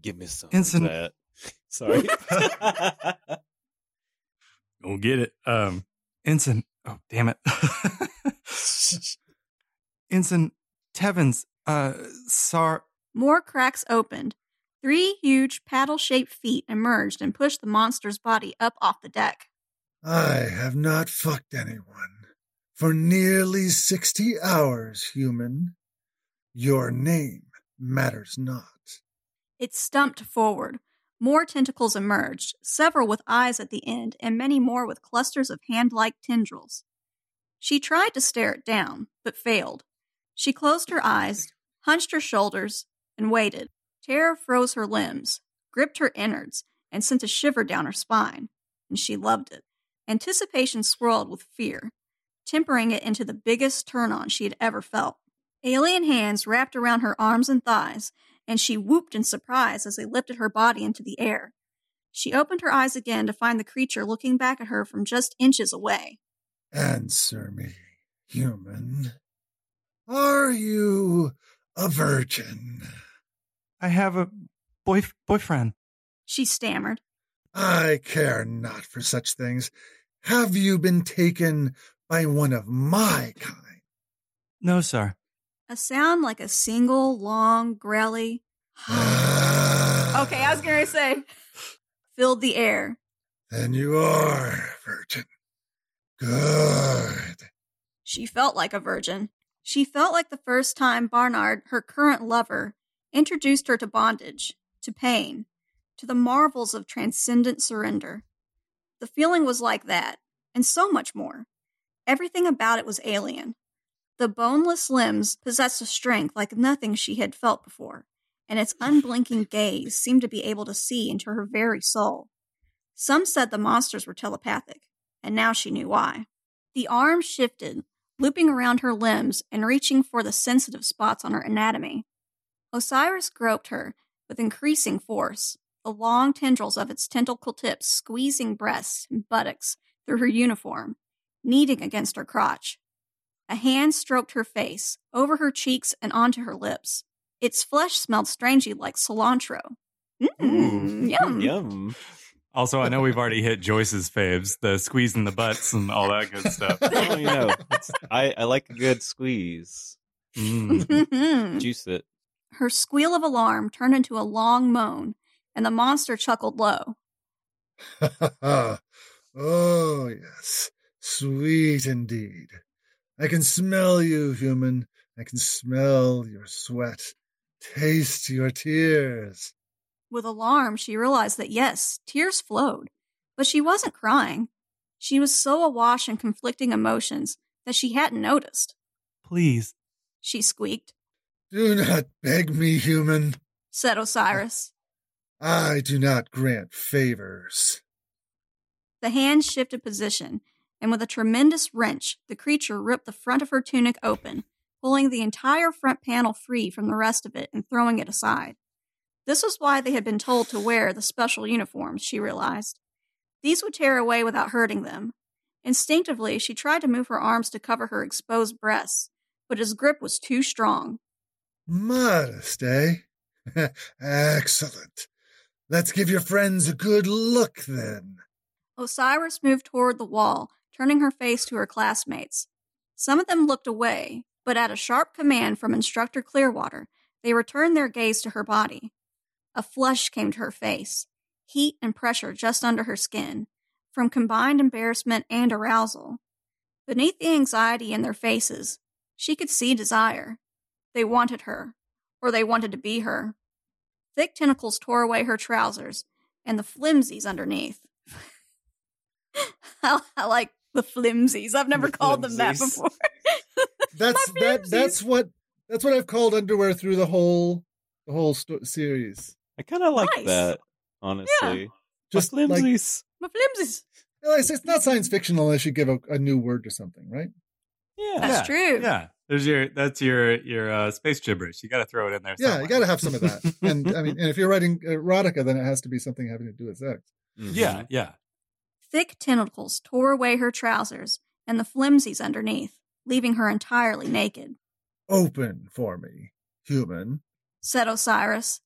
Give me some Instant- of that. Sorry. Go get it. Um, Ensign. Oh, damn it. Ensign Tevins. Uh, Sar. More cracks opened. Three huge paddle shaped feet emerged and pushed the monster's body up off the deck. I have not fucked anyone for nearly 60 hours, human. Your name matters not. It stumped forward. More tentacles emerged, several with eyes at the end, and many more with clusters of hand like tendrils. She tried to stare it down, but failed. She closed her eyes, hunched her shoulders, and waited. Terror froze her limbs, gripped her innards, and sent a shiver down her spine. And she loved it. Anticipation swirled with fear, tempering it into the biggest turn on she had ever felt. Alien hands wrapped around her arms and thighs, and she whooped in surprise as they lifted her body into the air. She opened her eyes again to find the creature looking back at her from just inches away. Answer me, human. Are you a virgin? I have a boy boyfriend. She stammered. I care not for such things. Have you been taken by one of my kind? No, sir. A sound like a single, long, growly. Okay, I was going to say, filled the air. Then you are a virgin. Good. She felt like a virgin. She felt like the first time Barnard, her current lover, introduced her to bondage, to pain, to the marvels of transcendent surrender. The feeling was like that, and so much more. Everything about it was alien. The boneless limbs possessed a strength like nothing she had felt before, and its unblinking gaze seemed to be able to see into her very soul. Some said the monsters were telepathic, and now she knew why. The arms shifted, looping around her limbs and reaching for the sensitive spots on her anatomy. Osiris groped her with increasing force, the long tendrils of its tentacle tips squeezing breasts and buttocks through her uniform, kneading against her crotch. A hand stroked her face, over her cheeks and onto her lips. Its flesh smelled strangely like cilantro. Mmm, yum. Yum. Also, I know we've already hit Joyce's faves, the squeezing the butts and all that good stuff. Oh, you know, I, I like a good squeeze. Mm. Juice it. her squeal of alarm turned into a long moan, and the monster chuckled low. oh, yes. Sweet indeed. I can smell you, human. I can smell your sweat. Taste your tears. With alarm, she realized that yes, tears flowed, but she wasn't crying. She was so awash in conflicting emotions that she hadn't noticed. Please. She squeaked, Do not beg me, human. said Osiris. I do not grant favors. The hand shifted position, and with a tremendous wrench, the creature ripped the front of her tunic open, pulling the entire front panel free from the rest of it and throwing it aside. This was why they had been told to wear the special uniforms, she realized. These would tear away without hurting them. Instinctively, she tried to move her arms to cover her exposed breasts, but his grip was too strong. Modest, eh? Excellent. Let's give your friends a good look then. Osiris moved toward the wall, turning her face to her classmates. Some of them looked away, but at a sharp command from Instructor Clearwater, they returned their gaze to her body. A flush came to her face, heat and pressure just under her skin, from combined embarrassment and arousal. Beneath the anxiety in their faces, she could see desire. They wanted her, or they wanted to be her. Thick tentacles tore away her trousers and the flimsies underneath. I, I like the flimsies. I've never The called them that before. That's that. That's what. That's what I've called underwear through the whole the whole sto- series. I kind of like Nice. that, honestly. Just My like flimsies. My flimsies. It's, it's not science fiction unless you give a, a new word to something, right? Yeah. That's yeah, true. Yeah, there's your that's your your uh, space gibberish. You got to throw it in there. Yeah, you got to have some of that. and I mean, and if you're writing erotica, then it has to be something having to do with sex. Mhm. yeah, yeah. Thick tentacles tore away her trousers and the flimsies underneath, leaving her entirely naked, Open for me, human. said Osiris.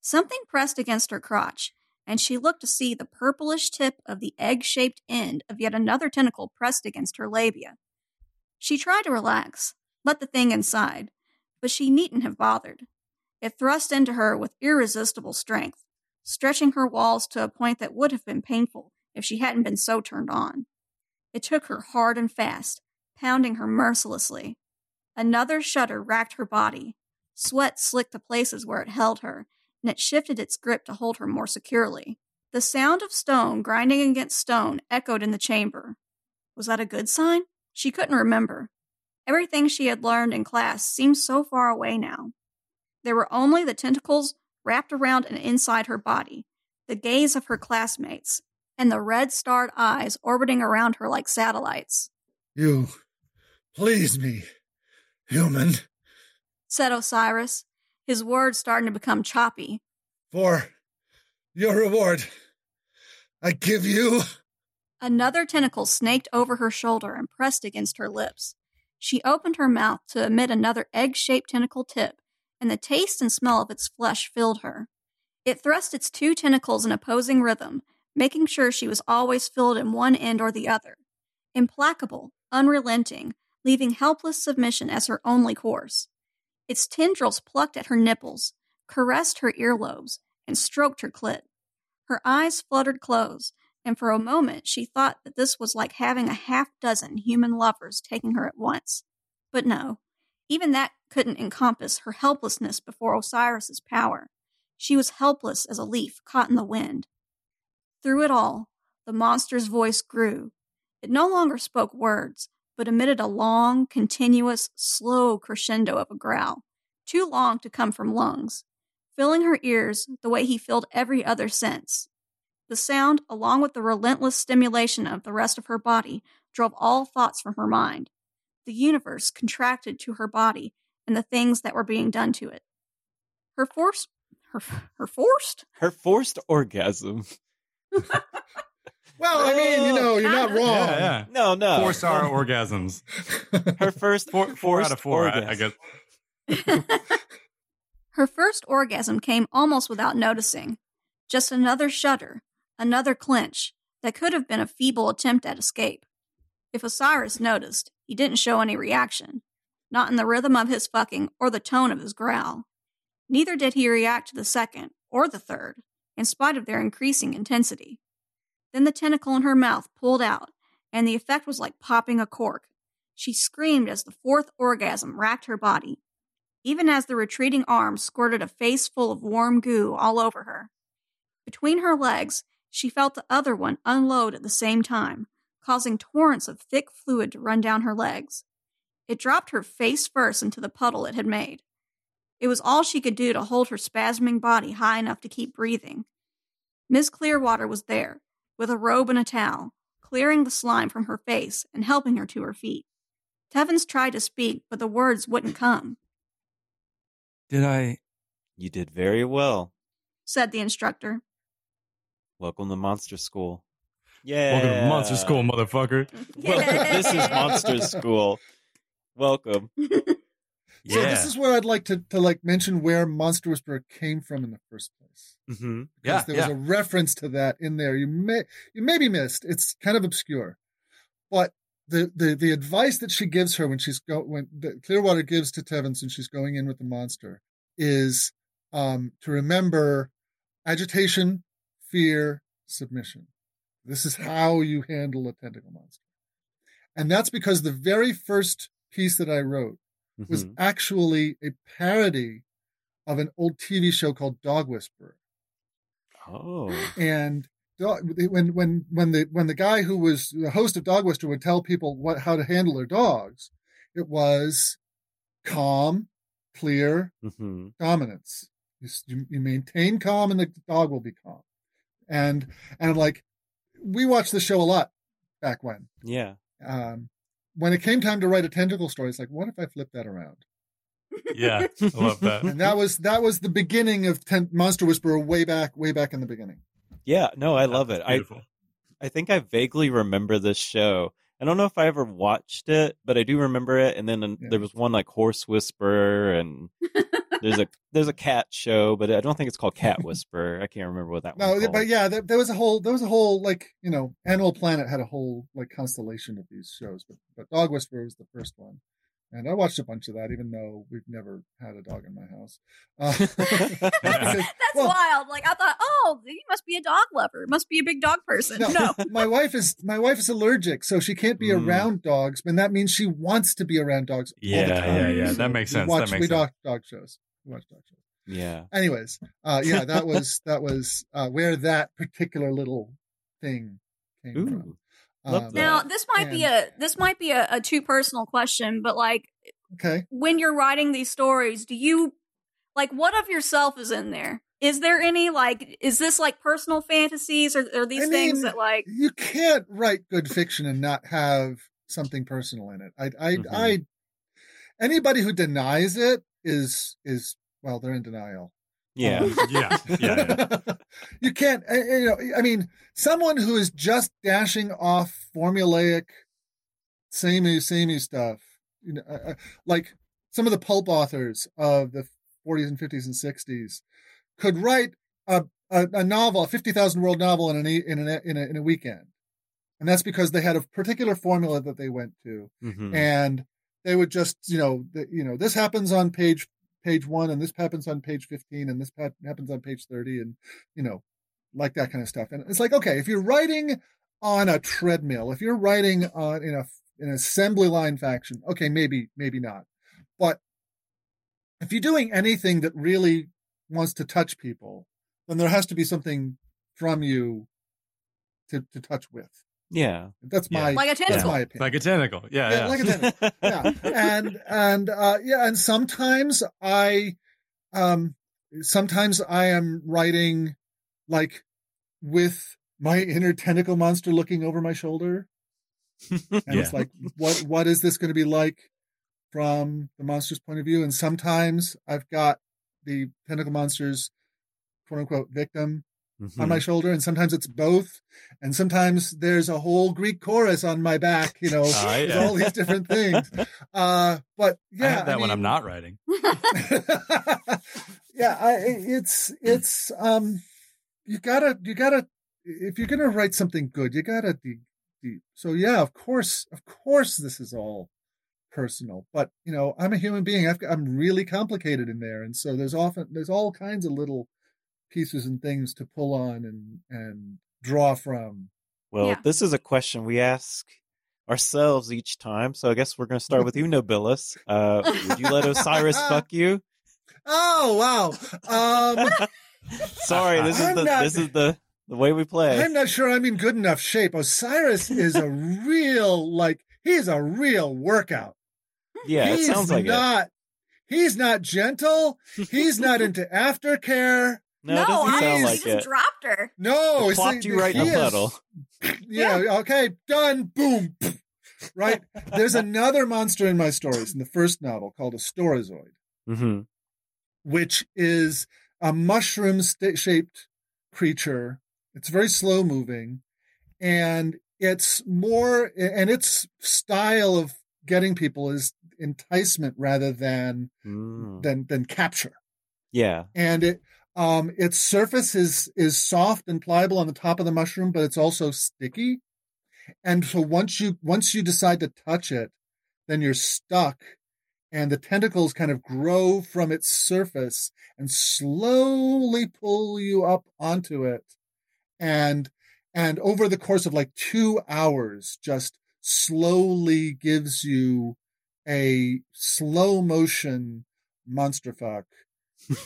Something pressed against her crotch, and she looked to see the purplish tip of the egg shaped end of yet another tentacle pressed against her labia. She tried to relax, let the thing inside, but she needn't have bothered. It thrust into her with irresistible strength, stretching her walls to a point that would have been painful if she hadn't been so turned on. It took her hard and fast, pounding her mercilessly. Another shudder racked her body. Sweat slicked the places where it held her, and it shifted its grip to hold her more securely. The sound of stone grinding against stone echoed in the chamber. Was that a good sign? She couldn't remember. Everything she had learned in class seemed so far away now. There were only the tentacles wrapped around and inside her body, the gaze of her classmates, and the red starred eyes orbiting around her like satellites. You please me, human. Said Osiris, his words starting to become choppy. For your reward, I give you. Another tentacle snaked over her shoulder and pressed against her lips. She opened her mouth to emit another egg shaped tentacle tip, and the taste and smell of its flesh filled her. It thrust its two tentacles in opposing rhythm, making sure she was always filled in one end or the other. Implacable, unrelenting, leaving helpless submission as her only course. Its tendrils plucked at her nipples, caressed her earlobes, and stroked her clit. Her eyes fluttered closed, and for a moment she thought that this was like having a half dozen human lovers taking her at once. But no, even that couldn't encompass her helplessness before Osiris's power. She was helpless as a leaf caught in the wind. Through it all, the monster's voice grew. It no longer spoke words, but emitted a long, continuous, slow crescendo of a growl, too long to come from lungs, filling her ears the way he filled every other sense. The sound, along with the relentless stimulation of the rest of her body, drove all thoughts from her mind. The universe contracted to her body and the things that were being done to it. Her forced her, her forced? Her forced orgasm. Well, I mean, you know, you're not oh, wrong. Yeah, yeah. No, no. Four star orgasms. Her first Four, four, four out of four, I, I guess. Her first orgasm came almost without noticing. Just another shudder, another clench that could have been a feeble attempt at escape. If Osiris noticed, he didn't show any reaction, not in the rhythm of his fucking or the tone of his growl. Neither did he react to the second or the third, in spite of their increasing intensity. Then the tentacle in her mouth pulled out, and the effect was like popping a cork. She screamed as the fourth orgasm racked her body, even as the retreating arm squirted a face full of warm goo all over her. Between her legs, she felt the other one unload at the same time, causing torrents of thick fluid to run down her legs. It dropped her face first into the puddle it had made. It was all she could do to hold her spasming body high enough to keep breathing. Miss Clearwater was there, with a robe and a towel, clearing the slime from her face and helping her to her feet. Tevins tried to speak, but the words wouldn't come, Did I? You did very well. said the instructor. Welcome to Monster School. Yeah. Welcome to Monster School, motherfucker. Welcome. this is Monster School. Welcome. So Yeah. this is where I'd like to, to like mention where Monster Whisperer came from in the first place. hmm yeah, there yeah. was a reference to that in there. You may you may be missed. It's kind of obscure. But the, the, the advice that she gives her when she's go when that Clearwater gives to Tevins and she's going in with the monster is um, to remember agitation, fear, submission. This is how you handle a tentacle monster. And that's because the very first piece that I wrote was Mhm. actually a parody of an old TV show called Dog Whisperer. Oh. And dog, when when when the when the guy who was the host of Dog Whisperer would tell people what how to handle their dogs, it was calm, clear, hmm dominance. You, you, you maintain calm, and the dog will be calm. And and like, we watched the show a lot back when. Yeah. Um, when it came time to write a tentacle story, it's like, what if I flip that around? Yeah, I love that. And that was that was the beginning of ten- Monster Whisperer way back, way back in the beginning. Yeah. No, I love it. I Beautiful. I think I vaguely remember this show. I don't know if I ever watched it, but I do remember it. And then Yeah. there was one like Horse Whisperer, and there's a there's a cat show, but I don't think it's called Cat Whisperer. I can't remember what that No, one's called. but yeah, there, there was a whole there was a whole like you know Animal Planet had a whole like constellation of these shows, but but Dog Whisperer was the first one, and I watched a bunch of that, even though we've never had a dog in my house. Uh, That's well, wild. Like I thought, oh, you must be a dog lover. Must be a big dog person. No, No. my wife is my wife is allergic, so she can't be Mm. around dogs, and that means she wants to be around dogs. all the Yeah, time. yeah, yeah. That So makes we sense. Watch, that we makes sense. dog dog shows. We watch dog shows. yeah. Anyways, uh, yeah, that was that was uh, where that particular little thing came from. Ooh. Love Um. Now this might be a this might be a, a too personal question, but like okay, when you're writing these stories, do you like what of yourself is in there? Is there any like is this like personal fantasies or are these I things mean, that like you can't write good fiction and not have something personal in it. I, I, Mhm. I, anybody who denies it is is well, they're in denial. Yeah. Um, Yeah, yeah, yeah. you can't. uh, You know, I mean, someone who is just dashing off formulaic, samey, samey stuff. You know, uh, uh, like some of the pulp authors of the 40s and 50s and 60s could write a a, a novel, a 50,000 word novel in an in a, in a in a weekend, and that's because they had a particular formula that they went to Mhm. and they would just you know the, you know this happens on page page one and this happens on page 15 and this happens on page 30 and you know like that kind of stuff. And it's like okay if you're writing on a treadmill if you're writing on in a an assembly line faction okay maybe maybe not. But if you're doing anything that really wants to touch people then there has to be something from you to to touch with Yeah. that's Yeah. my like a that's tentacle? my opinion Like a tentacle. Yeah, Yeah, yeah. like a tentacle yeah and and uh yeah and sometimes i um sometimes i am writing like with my inner tentacle monster looking over my shoulder and it's like what what is this going to be like from the monster's point of view and sometimes i've got the tentacle monster's quote unquote victim on Mhm. my shoulder and sometimes it's both and sometimes there's a whole greek chorus on my back you know there's yeah. all these different things uh but yeah I have that when I'm not writing. yeah I, it's it's um you gotta you gotta if you're gonna write something good you gotta dig deep so yeah of course of course this is all personal but you know i'm a human being I've, got- i'm really complicated in there and so there's often there's all kinds of little pieces and things to pull on and and draw from Well, Yeah. this is a question we ask ourselves each time. So I guess we're going to start with you, Nobilis. Uh, would you let Osiris fuck you? oh wow um Sorry, this is I'm the not- this is the the way we play. I'm not sure I'm in good enough shape. Osiris is a real, like, he's a real workout. yeah, it sounds like it. He's not gentle. He's not into aftercare. No, it doesn't I, sound he like just it. dropped her. No, It it's plopped you right in he the is- puddle. Yeah, okay, done. Boom. Right? There's another monster in my stories in the first novel called a Storozoid. hmm which is a mushroom sta- shaped creature. It's very slow moving and it's more, and its style of getting people is enticement rather than, Mm. than, than capture. Yeah. And it, um, its surface is, is soft and pliable on the top of the mushroom, but it's also sticky. And so once you, once you decide to touch it, then you're stuck and the tentacles kind of grow from its surface and slowly pull you up onto it and and over the course of like 2 hours just slowly gives you a slow motion monster fuck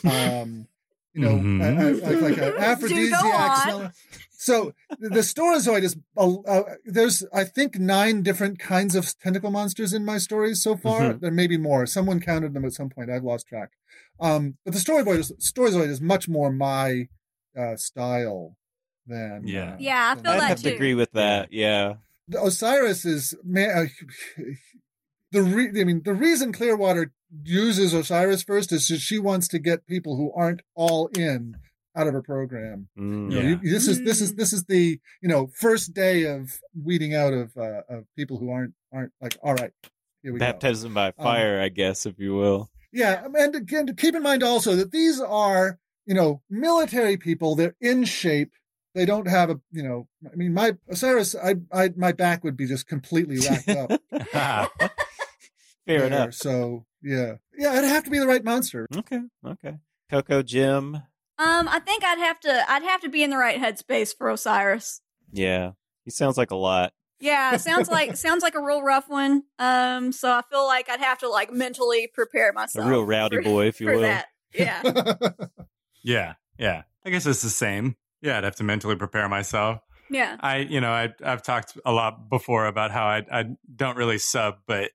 um you know Mhm. a- a- like, like an aphrodisiac smell. so the storozoid is uh, uh, there's i think nine different kinds of tentacle monsters in my stories so far Mhm. there may be more someone counted them at some point i've lost track um but the storyboard is storozoid is much more my uh style than Yeah. uh, Yeah, I feel I'd that have to agree with that. Yeah. the Osiris is man. The re- I mean, the reason Clearwater uses Osiris first is just she wants to get people who aren't all in out of her program. Mm. You know, Yeah. you- this is this is Mm. this is the you know first day of weeding out of uh, of people who aren't aren't like all right. Here we go. Baptism by Um, fire, I guess, if you will. Yeah, and again, to keep in mind also that these are, you know, military people. They're in shape. They don't have a, you know, I mean, my Osiris, I, I, my back would be just completely racked up. Fair there. enough. So yeah, yeah, it'd have to be the right monster. Okay. Okay. Coco, Jem. Um, I think I'd have to I'd have to be in the right headspace for Osiris. Yeah. He sounds like a lot. Yeah, sounds like sounds like a real rough one. Um, so I feel like I'd have to like mentally prepare myself. A real rowdy for, boy, if you will. that. Yeah. Yeah, yeah. I guess it's the same. Yeah, I'd have to mentally prepare myself. Yeah. I, you know, I, I've talked a lot before about how I, I don't really sub, but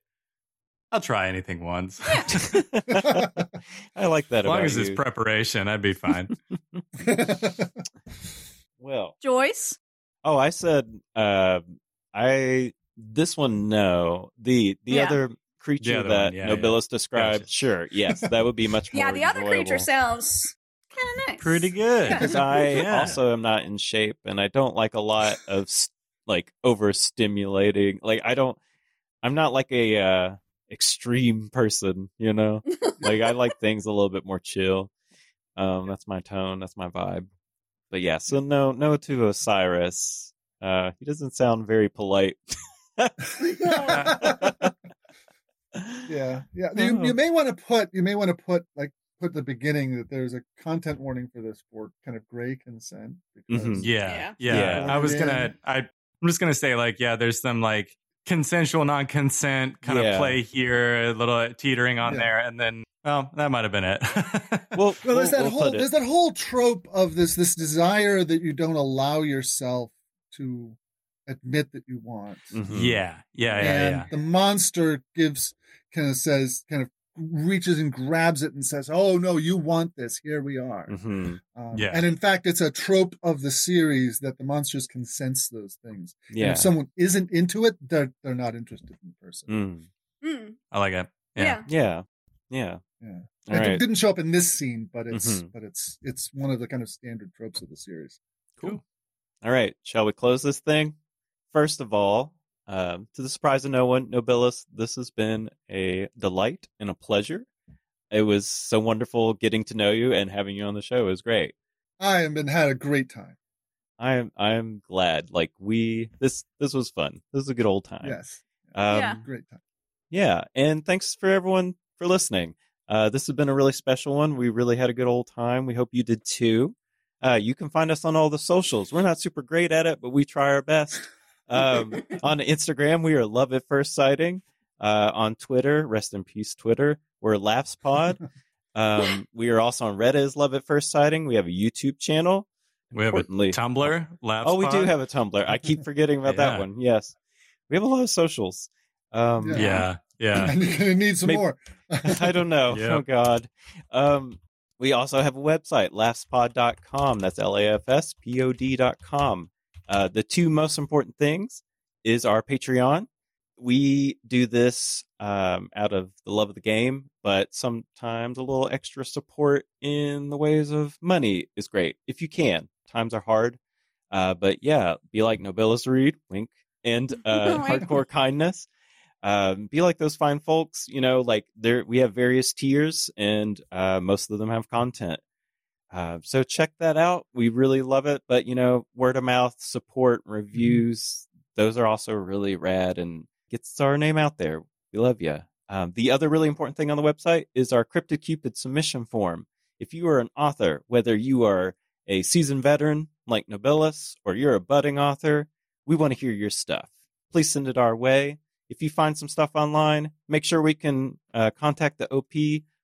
I'll try anything once. I like that as long about as it's preparation, I'd be fine. well, Joyce. oh, I said, uh, I this one no. The the Yeah. other creature other that one, yeah, Nobilis described, Gotcha. sure, yes, that would be much more. Yeah, the other creature enjoyable. sounds kind of nice. Pretty good. Because I Yeah. also am not in shape and I don't like a lot of s- like overstimulating. Like I don't, I'm not like a uh, extreme person, you know. like I like things a little bit more chill. Um, that's my tone. That's my vibe. But yeah, so no, no to Osiris. Uh, he doesn't sound very polite. yeah, yeah. You, Oh. you may want to put you may want to put like put the beginning that there's a content warning for this for kind of gray consent because Mhm. Yeah, Yeah. yeah. Yeah. I was gonna. I, I'm just gonna say like, yeah. There's some like consensual, non-consent kind Yeah. of play here, a little teetering on Yeah. there, and then well, that might have been it. Well, Well, there's that we'll whole there's that whole trope of this this desire that you don't allow yourself to admit that you want. Mhm. yeah, yeah, yeah, and yeah. the monster gives kind of says kind of reaches and grabs it and says, "Oh no, you want this. Here we are." Mhm. Um, Yeah. And in fact, it's a trope of the series that the monsters can sense those things. And Yeah. if someone isn't into it, they're they're not interested in the person. Mm. Mm, I like it. Yeah. yeah. Yeah. Yeah. Yeah. All it didn't show up in this scene, but it's Mhm. but it's it's one of the kind of standard tropes of the series. Cool. All right, shall we close this thing? First of all, um, to the surprise of no one, Nobilis, this has been a delight and a pleasure. It was so wonderful getting to know you and having you on the show. It was great. I have been had a great time. I'm I'm glad. Like we this this was fun. This was a good old time. Yes, Um, Yeah. great time. yeah, and thanks for everyone for listening. Uh, this has been a really special one. We really had a good old time. We hope you did too. Uh, you can find us on all the socials. We're not super great at it, but we try our best. Um, on Instagram, we are Love at First Sighting. Uh, on Twitter, rest in peace, Twitter. We're LAFS Pod. Um, we are also on Reddit as Love at First Sighting. We have a YouTube channel. We have a Tumblr. Laughs Oh, we do have a Tumblr. I keep forgetting about that one. Yes, we have a lot of socials. Um, Yeah. Yeah, yeah. and you're gonna need some Maybe- more. I don't know. Yep. Oh God. Um, we also have a website, lafspod.com. That's L A F S P O D.com. Uh, the two most important things is our Patreon. We do this um, out of the love of the game, but sometimes a little extra support in the ways of money is great if you can. Times are hard, uh, but yeah, be like Nobilis Reed, wink, and uh, hardcore kindness um, be like those fine folks. You know, like there we have various tiers, and uh, most of them have content. Uh, so check that out. We really love it. But you know, word of mouth support, reviews, those are also really rad and gets our name out there. We love you. Um, the other really important thing on the website is our Cryptid Cupid submission form. If you are an author, whether you are a seasoned veteran like Nobilis or you're a budding author, we want to hear your stuff. Please send it our way if you find some stuff online, make sure we can uh, contact the OP,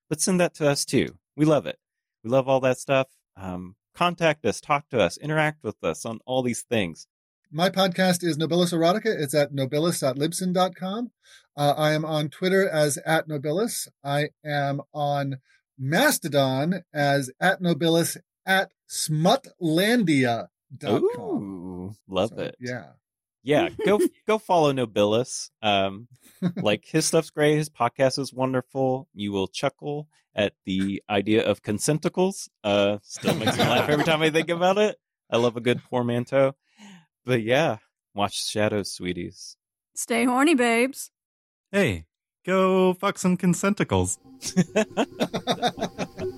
but send that to us too. We love it. We love all that stuff. Um, contact us, talk to us, interact with us on all these things. My podcast is Nobilis Erotica. It's at nobilis.libsyn.com. Uh, I am on Twitter as at Nobilis. I am on Mastodon as at Nobilis at dot com. Ooh, love So, it. Yeah. Yeah. Go go follow Nobilis. Um, like his stuff's great. His podcast is wonderful. You will chuckle at the idea of consenticles. Uh, still makes me laugh every time I think about it. I love a good portmanteau. But yeah, watch Shadows, sweeties. Stay horny, babes. Hey, go fuck some consenticles.